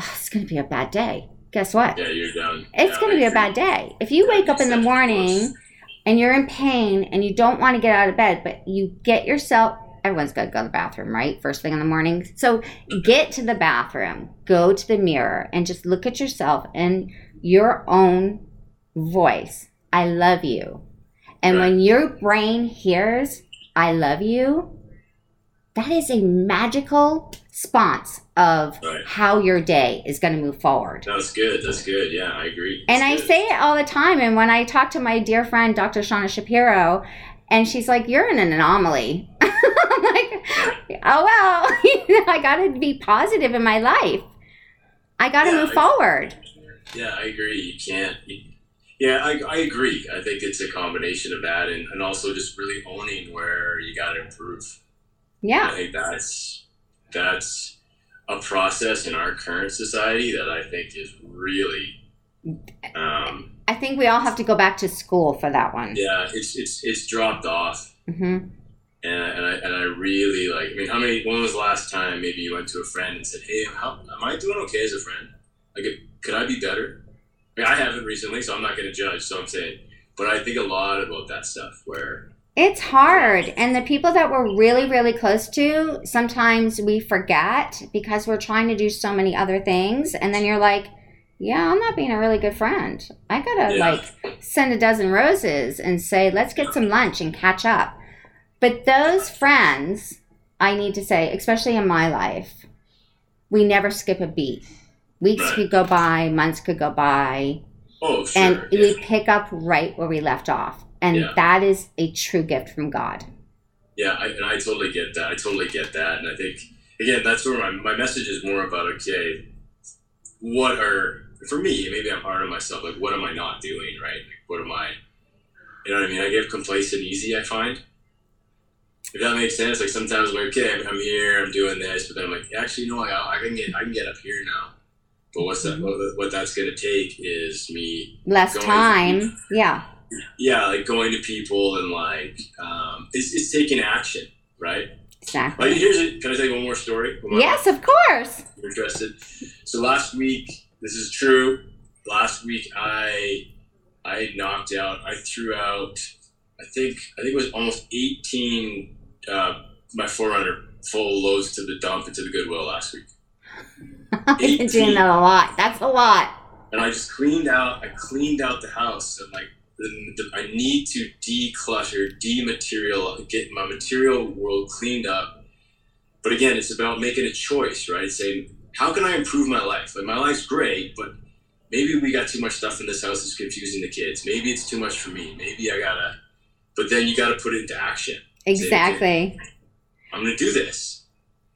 oh, it's going to be a bad day, guess what? yeah, you're done. It's Yeah, going to be a bad day. If you wake up in the morning and you're in pain and you don't want to get out of bed, but you get yourself, everyone's got to go to the bathroom, right? First thing in the morning. So get to the bathroom, go to the mirror, and just look at yourself in your own voice. I love you. And when your brain hears, I love you, that is a magical response of Right. how your day is going to move forward. That's good. That's good. Yeah, I agree. And I good. say it all the time. And when I talk to my dear friend, Dr. Shauna Shapiro, and she's like, You're in an anomaly. I'm like, Oh, well, I got to be positive in my life. I got to Yeah, move I- forward. Yeah, I agree. You can't. You, yeah, I, I agree. I think it's a combination of that and, and also just really owning where you got to improve. I Yeah. think that's that's a process in our current society that I think is really. Um, I think we all have to go back to school for that one. Yeah, it's it's it's dropped off. Mm-hmm. And, and I and I really like. I mean, how many? When was the last time maybe you went to a friend and said, "Hey, how, am I doing okay as a friend? Like, could I be better?" I mean, I haven't recently, so I'm not going to judge. So I'm saying, but I think a lot about that stuff where it's hard. And the people that we're really, really close to, sometimes we forget because we're trying to do so many other things. And then you're like, yeah, I'm not being a really good friend. I gotta yeah. like send a dozen roses and say, let's get some lunch and catch up. But those friends, I need to say, especially in my life, we never skip a beat. Weeks right. could go by, months could go by. Oh, sure. And yeah. we pick up right where we left off and yeah. that is a true gift from God. Yeah, I, and I totally get that. I totally get that, and I think again that's where my my message is more about. Okay, what are for me? Maybe I'm hard on myself. Like, what am I not doing right? Like, what am I? You know what I mean? I get complacent easy. I find. If that makes sense, like sometimes I'm like, okay, I'm, I'm here, I'm doing this, but then I'm like, actually, no, I, I can get, I can get up here now. But what's that? Mm-hmm. What, what that's going to take is me less time. Yeah yeah, like going to people and like um, it's, it's taking action, right? Exactly. Like here's a, can I tell you one more story? yes, of course. You're interested. So last week, this is true. Last week, I I knocked out. I threw out. I think I think it was almost 18 uh, my 400 full loads to the dump into the Goodwill last week. I've been doing that a lot. That's a lot. And I just cleaned out. I cleaned out the house and like the, the, I need to declutter, dematerial, get my material world cleaned up. But again, it's about making a choice, right? Saying, how can I improve my life? Like my life's great, but maybe we got too much stuff in this house that's confusing the kids. Maybe it's too much for me. Maybe I gotta. But then you gotta put it into action. Exactly. Say, okay, I'm gonna do this.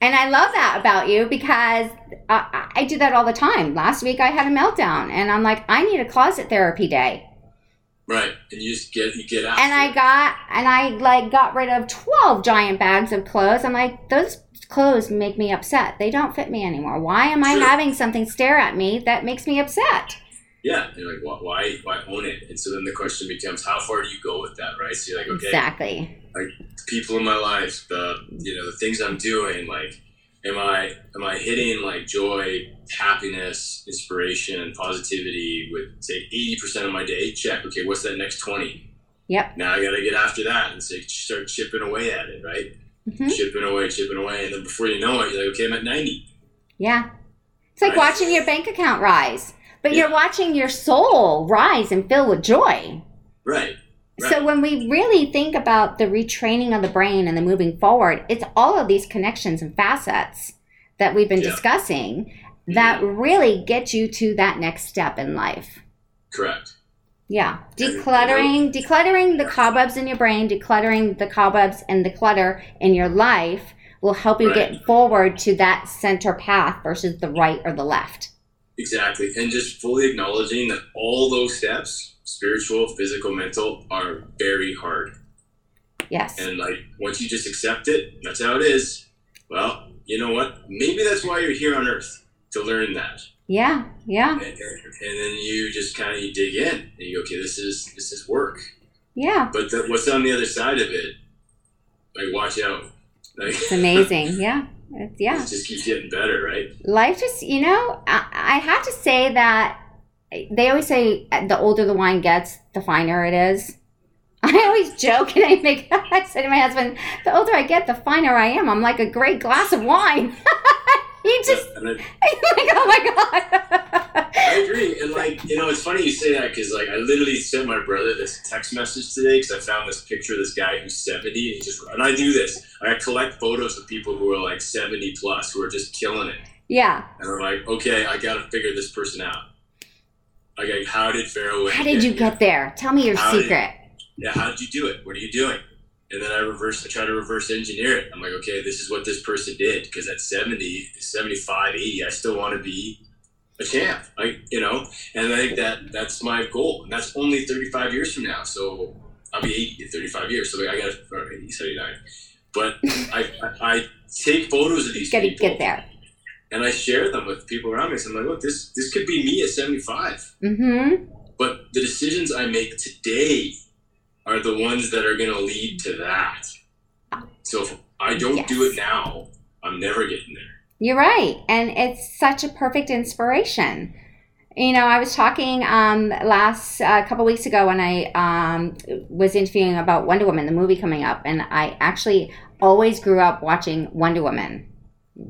And I love that about you because I, I do that all the time. Last week I had a meltdown, and I'm like, I need a closet therapy day. Right, and you just get you get out. And I got and I like got rid of twelve giant bags of clothes. I'm like, those clothes make me upset. They don't fit me anymore. Why am I having something stare at me that makes me upset? Yeah, you're like, why, why own it? And so then the question becomes, how far do you go with that, right? So you're like, okay, exactly. Like people in my life, the you know the things I'm doing, like am I am I hitting like joy, happiness, inspiration, positivity with say eighty percent of my day? Check. Okay, what's that next twenty? Yep. Now I got to get after that and say start chipping away at it, right? Mm-hmm. Chipping away, chipping away, and then before you know it, you're like, okay, I'm at ninety. Yeah. It's like right? watching your bank account rise, but yeah. you're watching your soul rise and fill with joy. Right. Right. So when we really think about the retraining of the brain and the moving forward, it's all of these connections and facets that we've been yeah. discussing that mm-hmm. really get you to that next step in life. Correct. Yeah. Decluttering, decluttering the cobwebs in your brain, decluttering the cobwebs and the clutter in your life will help you right. get forward to that center path versus the right or the left. Exactly. And just fully acknowledging that all those steps spiritual, physical, mental are very hard. Yes. And like once you just accept it, that's how it is. Well, you know what? Maybe that's why you're here on Earth to learn that. Yeah, yeah. And, and, and then you just kind of you dig in and you go, okay, this is this is work. Yeah. But the, what's on the other side of it? Like, watch out. Like, it's amazing. Yeah. It's, yeah. It just keeps getting better, right? Life just, you know, I, I have to say that they always say uh, the older the wine gets, the finer it is. I always joke and I make I say to my husband, the older I get, the finer I am. I'm like a great glass of wine. he just I, like, oh my god. I agree, and like you know, it's funny you say that because like I literally sent my brother this text message today because I found this picture of this guy who's 70 and he just and I do this. I collect photos of people who are like 70 plus who are just killing it. Yeah. And I'm like, okay, I got to figure this person out. Okay, how did Pharaoh? How did you get there? Tell me your how secret. Did, yeah, how did you do it? What are you doing? And then I reverse, I try to reverse engineer it. I'm like, okay, this is what this person did. Because at 70, 75, 80, I still want to be a champ. I, you know, and I think that that's my goal. And that's only 35 years from now. So I'll be 80 in 35 years. So I got to, 79. But I, I, I, take photos of these Gotta people. get there. And I share them with people around me. So I'm like, look, this this could be me at 75. Mm-hmm. But the decisions I make today are the ones that are going to lead to that. So if I don't Yes. do it now, I'm never getting there. You're right. And it's such a perfect inspiration. You know, I was talking um, last a uh, couple weeks ago when I um, was interviewing about Wonder Woman, the movie coming up, and I actually always grew up watching Wonder Woman.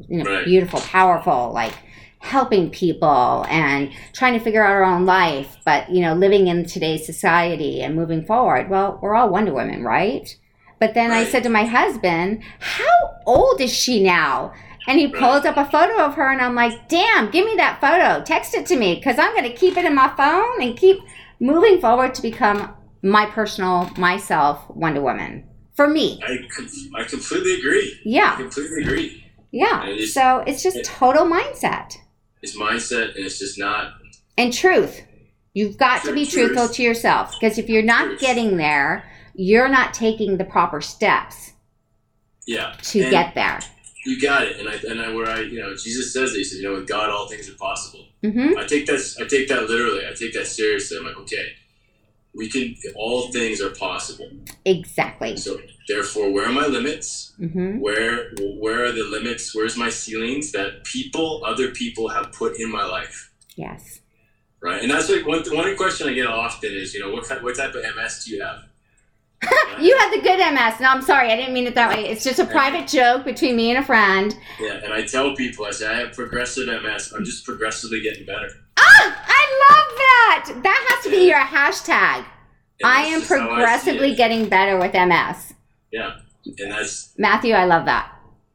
You know, Right. beautiful, powerful, like helping people and trying to figure out our own life, but you know, living in today's society and moving forward. Well, we're all Wonder Women, right? But then I said to my husband, "How old is she now?" And he Right. pulls up a photo of her, and I'm like, damn, give me that photo. Text it to me because I'm going to keep it in my phone and keep moving forward to become my personal, myself Wonder Woman. For me. I, I completely agree. Yeah. I completely agree. Yeah. It's- So it's just it- total mindset It's mindset, and it's just not. and truth. You've got to be truth. truthful to yourself because if you're not Truth. getting there, you're not taking the proper steps Yeah. to And get there. You got it. And I and I where I you know Jesus says that he said you know with God all things are possible. hmm I take that I take that literally. I take that seriously. I'm like okay, we can all things are possible. Exactly. So therefore, where are my limits? hmm Where where are the limits? Where's my ceilings that people, other people, have put in my life? Yes. Right, and that's like one one question I get often is you know what kind, what type of MS do you have? You had the good MS. No, I'm sorry. I didn't mean it that way. It's just a private joke between me and a friend. Yeah, and I tell people I say I have progressive MS. I'm just progressively getting better. Ah, I love that. That has to be your hashtag. And I am how I progressively getting better with MS. Yeah, and that's Matthew, I love that.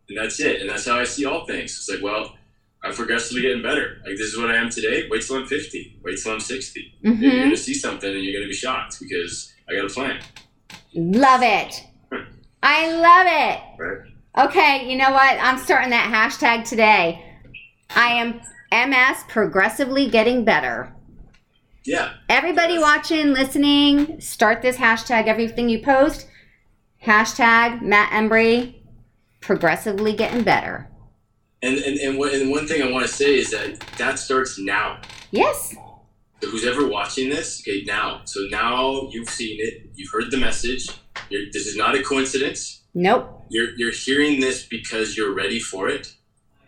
and that's it, and that's how I see all things. It's like, well, I'm progressively getting better. Like this is what I am today. Wait till I'm 50. Wait till I'm 60. You're hmm gonna see something and you're gonna be shocked because I got a plan. Love it. I love it. Right. Okay, you know what? I'm starting that hashtag today. I am MS progressively getting better. Yeah, Everybody Yes. watching, listening, start this hashtag. Everything you post, hashtag Matt Embry, progressively getting better. and and and, what, and one thing I want to say is that that starts now. Yes. So who's ever watching this? Okay, now. So now you've seen it. You've heard the message. You're, this is not a coincidence. Nope. You're you're hearing this because you're ready for it.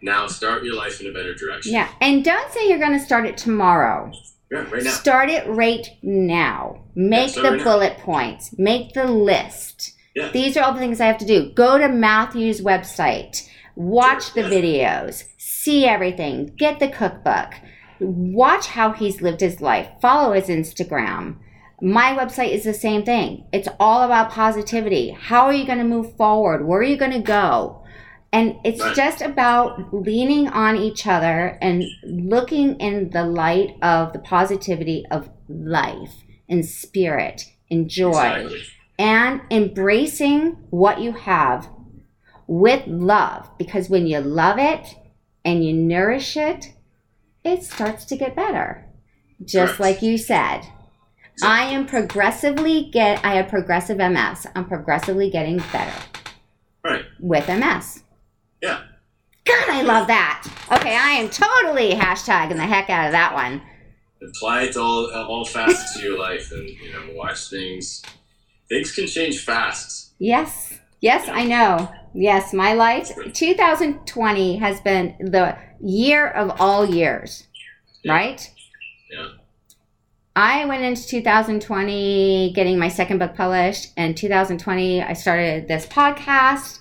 Now start your life in a better direction. Yeah. And don't say you're going to start it tomorrow. Yeah, right now. Start it right now. Make start the right now. bullet points. Make the list. Yeah. These are all the things I have to do. Go to Matthew's website. Watch the videos. See everything. Get the cookbook. Watch how he's lived his life. Follow his Instagram. My website is the same thing. It's all about positivity. How are you going to move forward? Where are you going to go? And it's Right. just about leaning on each other and looking in the light of the positivity of life and spirit and joy Exactly. and embracing what you have with love because when you love it and you nourish it, it starts to get better. Just Correct. like you said. I am progressively get I have progressive MS. I'm progressively getting better Right. with MS. Yeah. God, I love that. Okay, I am totally hashtagging the heck out of that one. Apply it to all all facets of your life, and you know, watch things. Things can change fast. Yes. Yes, I know. Yes, my life 2020 has been the year of all years. Yeah. Right? Yeah. I went into 2020 getting my second book published, and 2020 I started this podcast.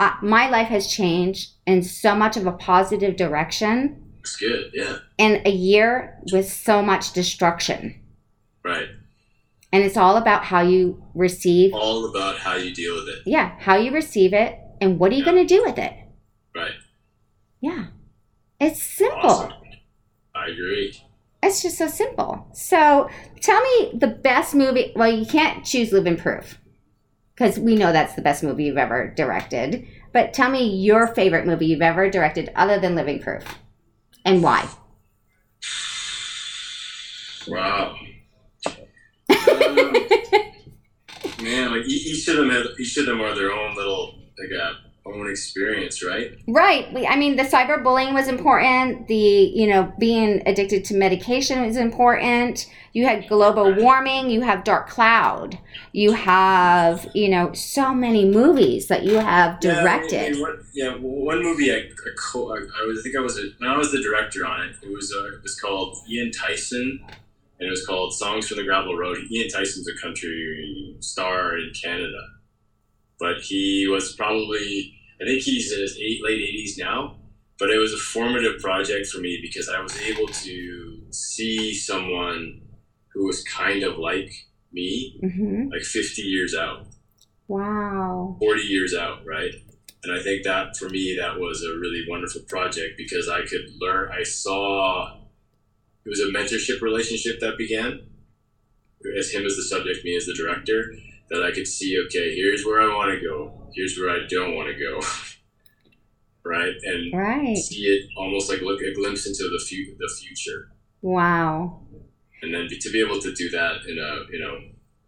Uh, my life has changed in so much of a positive direction It's good. Yeah. in a year with so much destruction. Right. And it's all about how you receive, All about how you deal with it. yeah, how you receive it and what are you Yeah. going to do with it? Right. Yeah. It's simple. Awesome. I agree. It's just so simple. So tell me the best movie. Well, you can't choose Living Proof because we know that's the best movie you've ever directed. But tell me your favorite movie you've ever directed other than Living Proof and why. Wow. Um, man, like each of them, have, each of them are their own little like uh, own experience, right? Right. We, I mean, the cyberbullying was important. The, you know, being addicted to medication is important. You had global warming. You have Dark Cloud. You have, you know, so many movies that you have directed. Yeah, I mean, one, yeah, one movie I, I, co- I, I was, I think I was, a, when I was the director on it, it was, uh, it was called Ian Tyson, and it was called Songs from the Gravel Road. Ian Tyson's a country star in Canada but he was probably I think he's in his eight, late 80s now. But it was a formative project for me because I was able to see someone who was kind of like me, mm-hmm. like 50 years out. Wow. 40 years out, right? And I think that for me, that was a really wonderful project because I could learn, I saw it was a mentorship relationship that began as him as the subject, me as the director that I could see, okay, here's where I want to go, here's where I don't want to go. right? And right. see it almost like look a glimpse into the, fu- the future. Wow. And then to be able to do that in a, you know,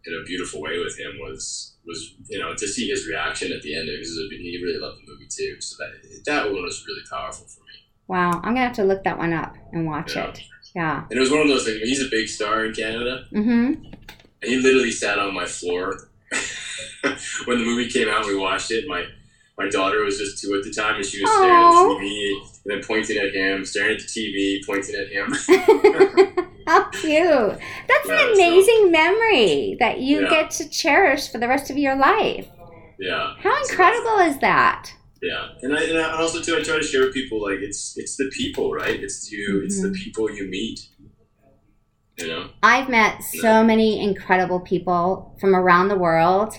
in a beautiful way with him was, was, you know, to see his reaction at the end because he really loved the movie too. So that, that one was really powerful for me. Wow. I'm to have to look that one up and watch yeah. it. Yeah. And it was one of those things, he's a big star in Canada. Mm-hmm. And he literally sat on my floor when the movie came out. We watched it. My my daughter was just two at the time, and she was staring Aww. at the TV and then pointing at him, staring at the TV, pointing at him. How cute! That's Yeah, an amazing memory that you Yeah. get to cherish for the rest of your life. yeah. How incredible is that? Yeah, and I, and I also too, I try to share with people like it's it's the people, right? It's you, it's the Mhm. people you meet. You know, I've met so many incredible people from around the world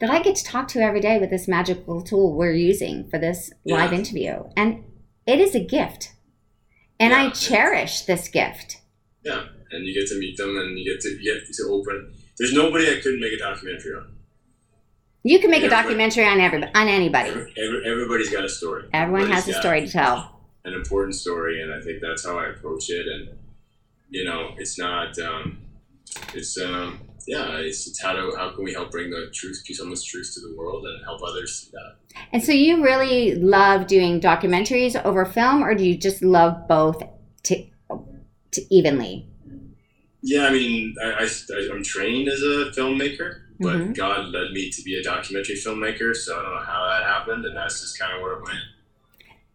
that I get to talk to every day with this magical tool we're using for this live interview. And it is a gift. And I cherish this gift. yeah, and you get to meet them, and you get to you get to open. There's nobody I couldn't make a documentary on. You can make a documentary on everybody, on anybody. Every, every, everybody's got a story. Everyone has a story to tell. An important story, and I think that's how I approach it. And you know, it's not. Um, it's um, yeah. It's, it's how to how can we help bring the truth, peace, someone's truth to the world, and help others see that. And so you really love doing documentaries over film, or do you just love both to, to evenly? Yeah, I mean, I, I, am trained as a filmmaker, but Mhm. God led me to be a documentary filmmaker, so I don't know how that happened, and that's just kind of where it went.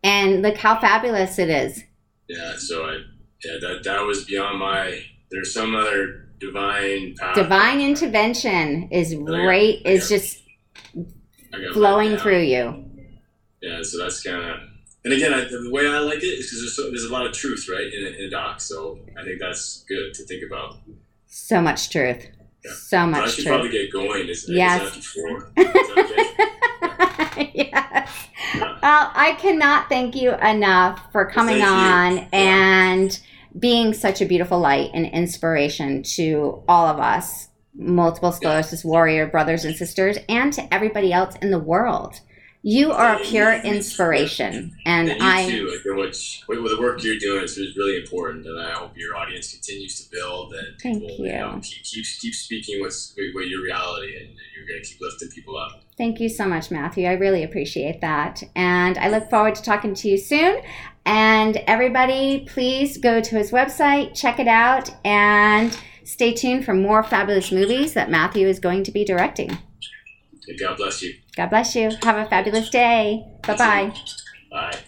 And look how fabulous it is. Yeah, so I, yeah, that that was beyond my. There's some other divine path. Divine intervention is right is just flowing through you. Yeah, so that's kind of. And again, I, the way I like it is because there's, so, there's a lot of truth, right, in, in a doc. So I think that's good to think about. So much truth. Yeah. So But I much should truth. probably get going. Is, Yes. is that before? Is okay? yes. Well, I cannot thank you enough for coming you. on Yeah. and being such a beautiful light and inspiration to all of us, multiple sclerosis warrior brothers and sisters, and to everybody else in the world. You are a pure inspiration, and And you I. too, like which with with the work you're doing is really important, and I hope your audience continues to build and Thank people, you. know, keep, keep keep speaking what's what your reality, and you're going to keep lifting people up. Thank you so much, Matthew. I really appreciate that. And I look forward to talking to you soon. And everybody, please go to his website, check it out, and stay tuned for more fabulous movies that Matthew is going to be directing. God bless you. God bless you. Have a fabulous day. Bye bye. Bye.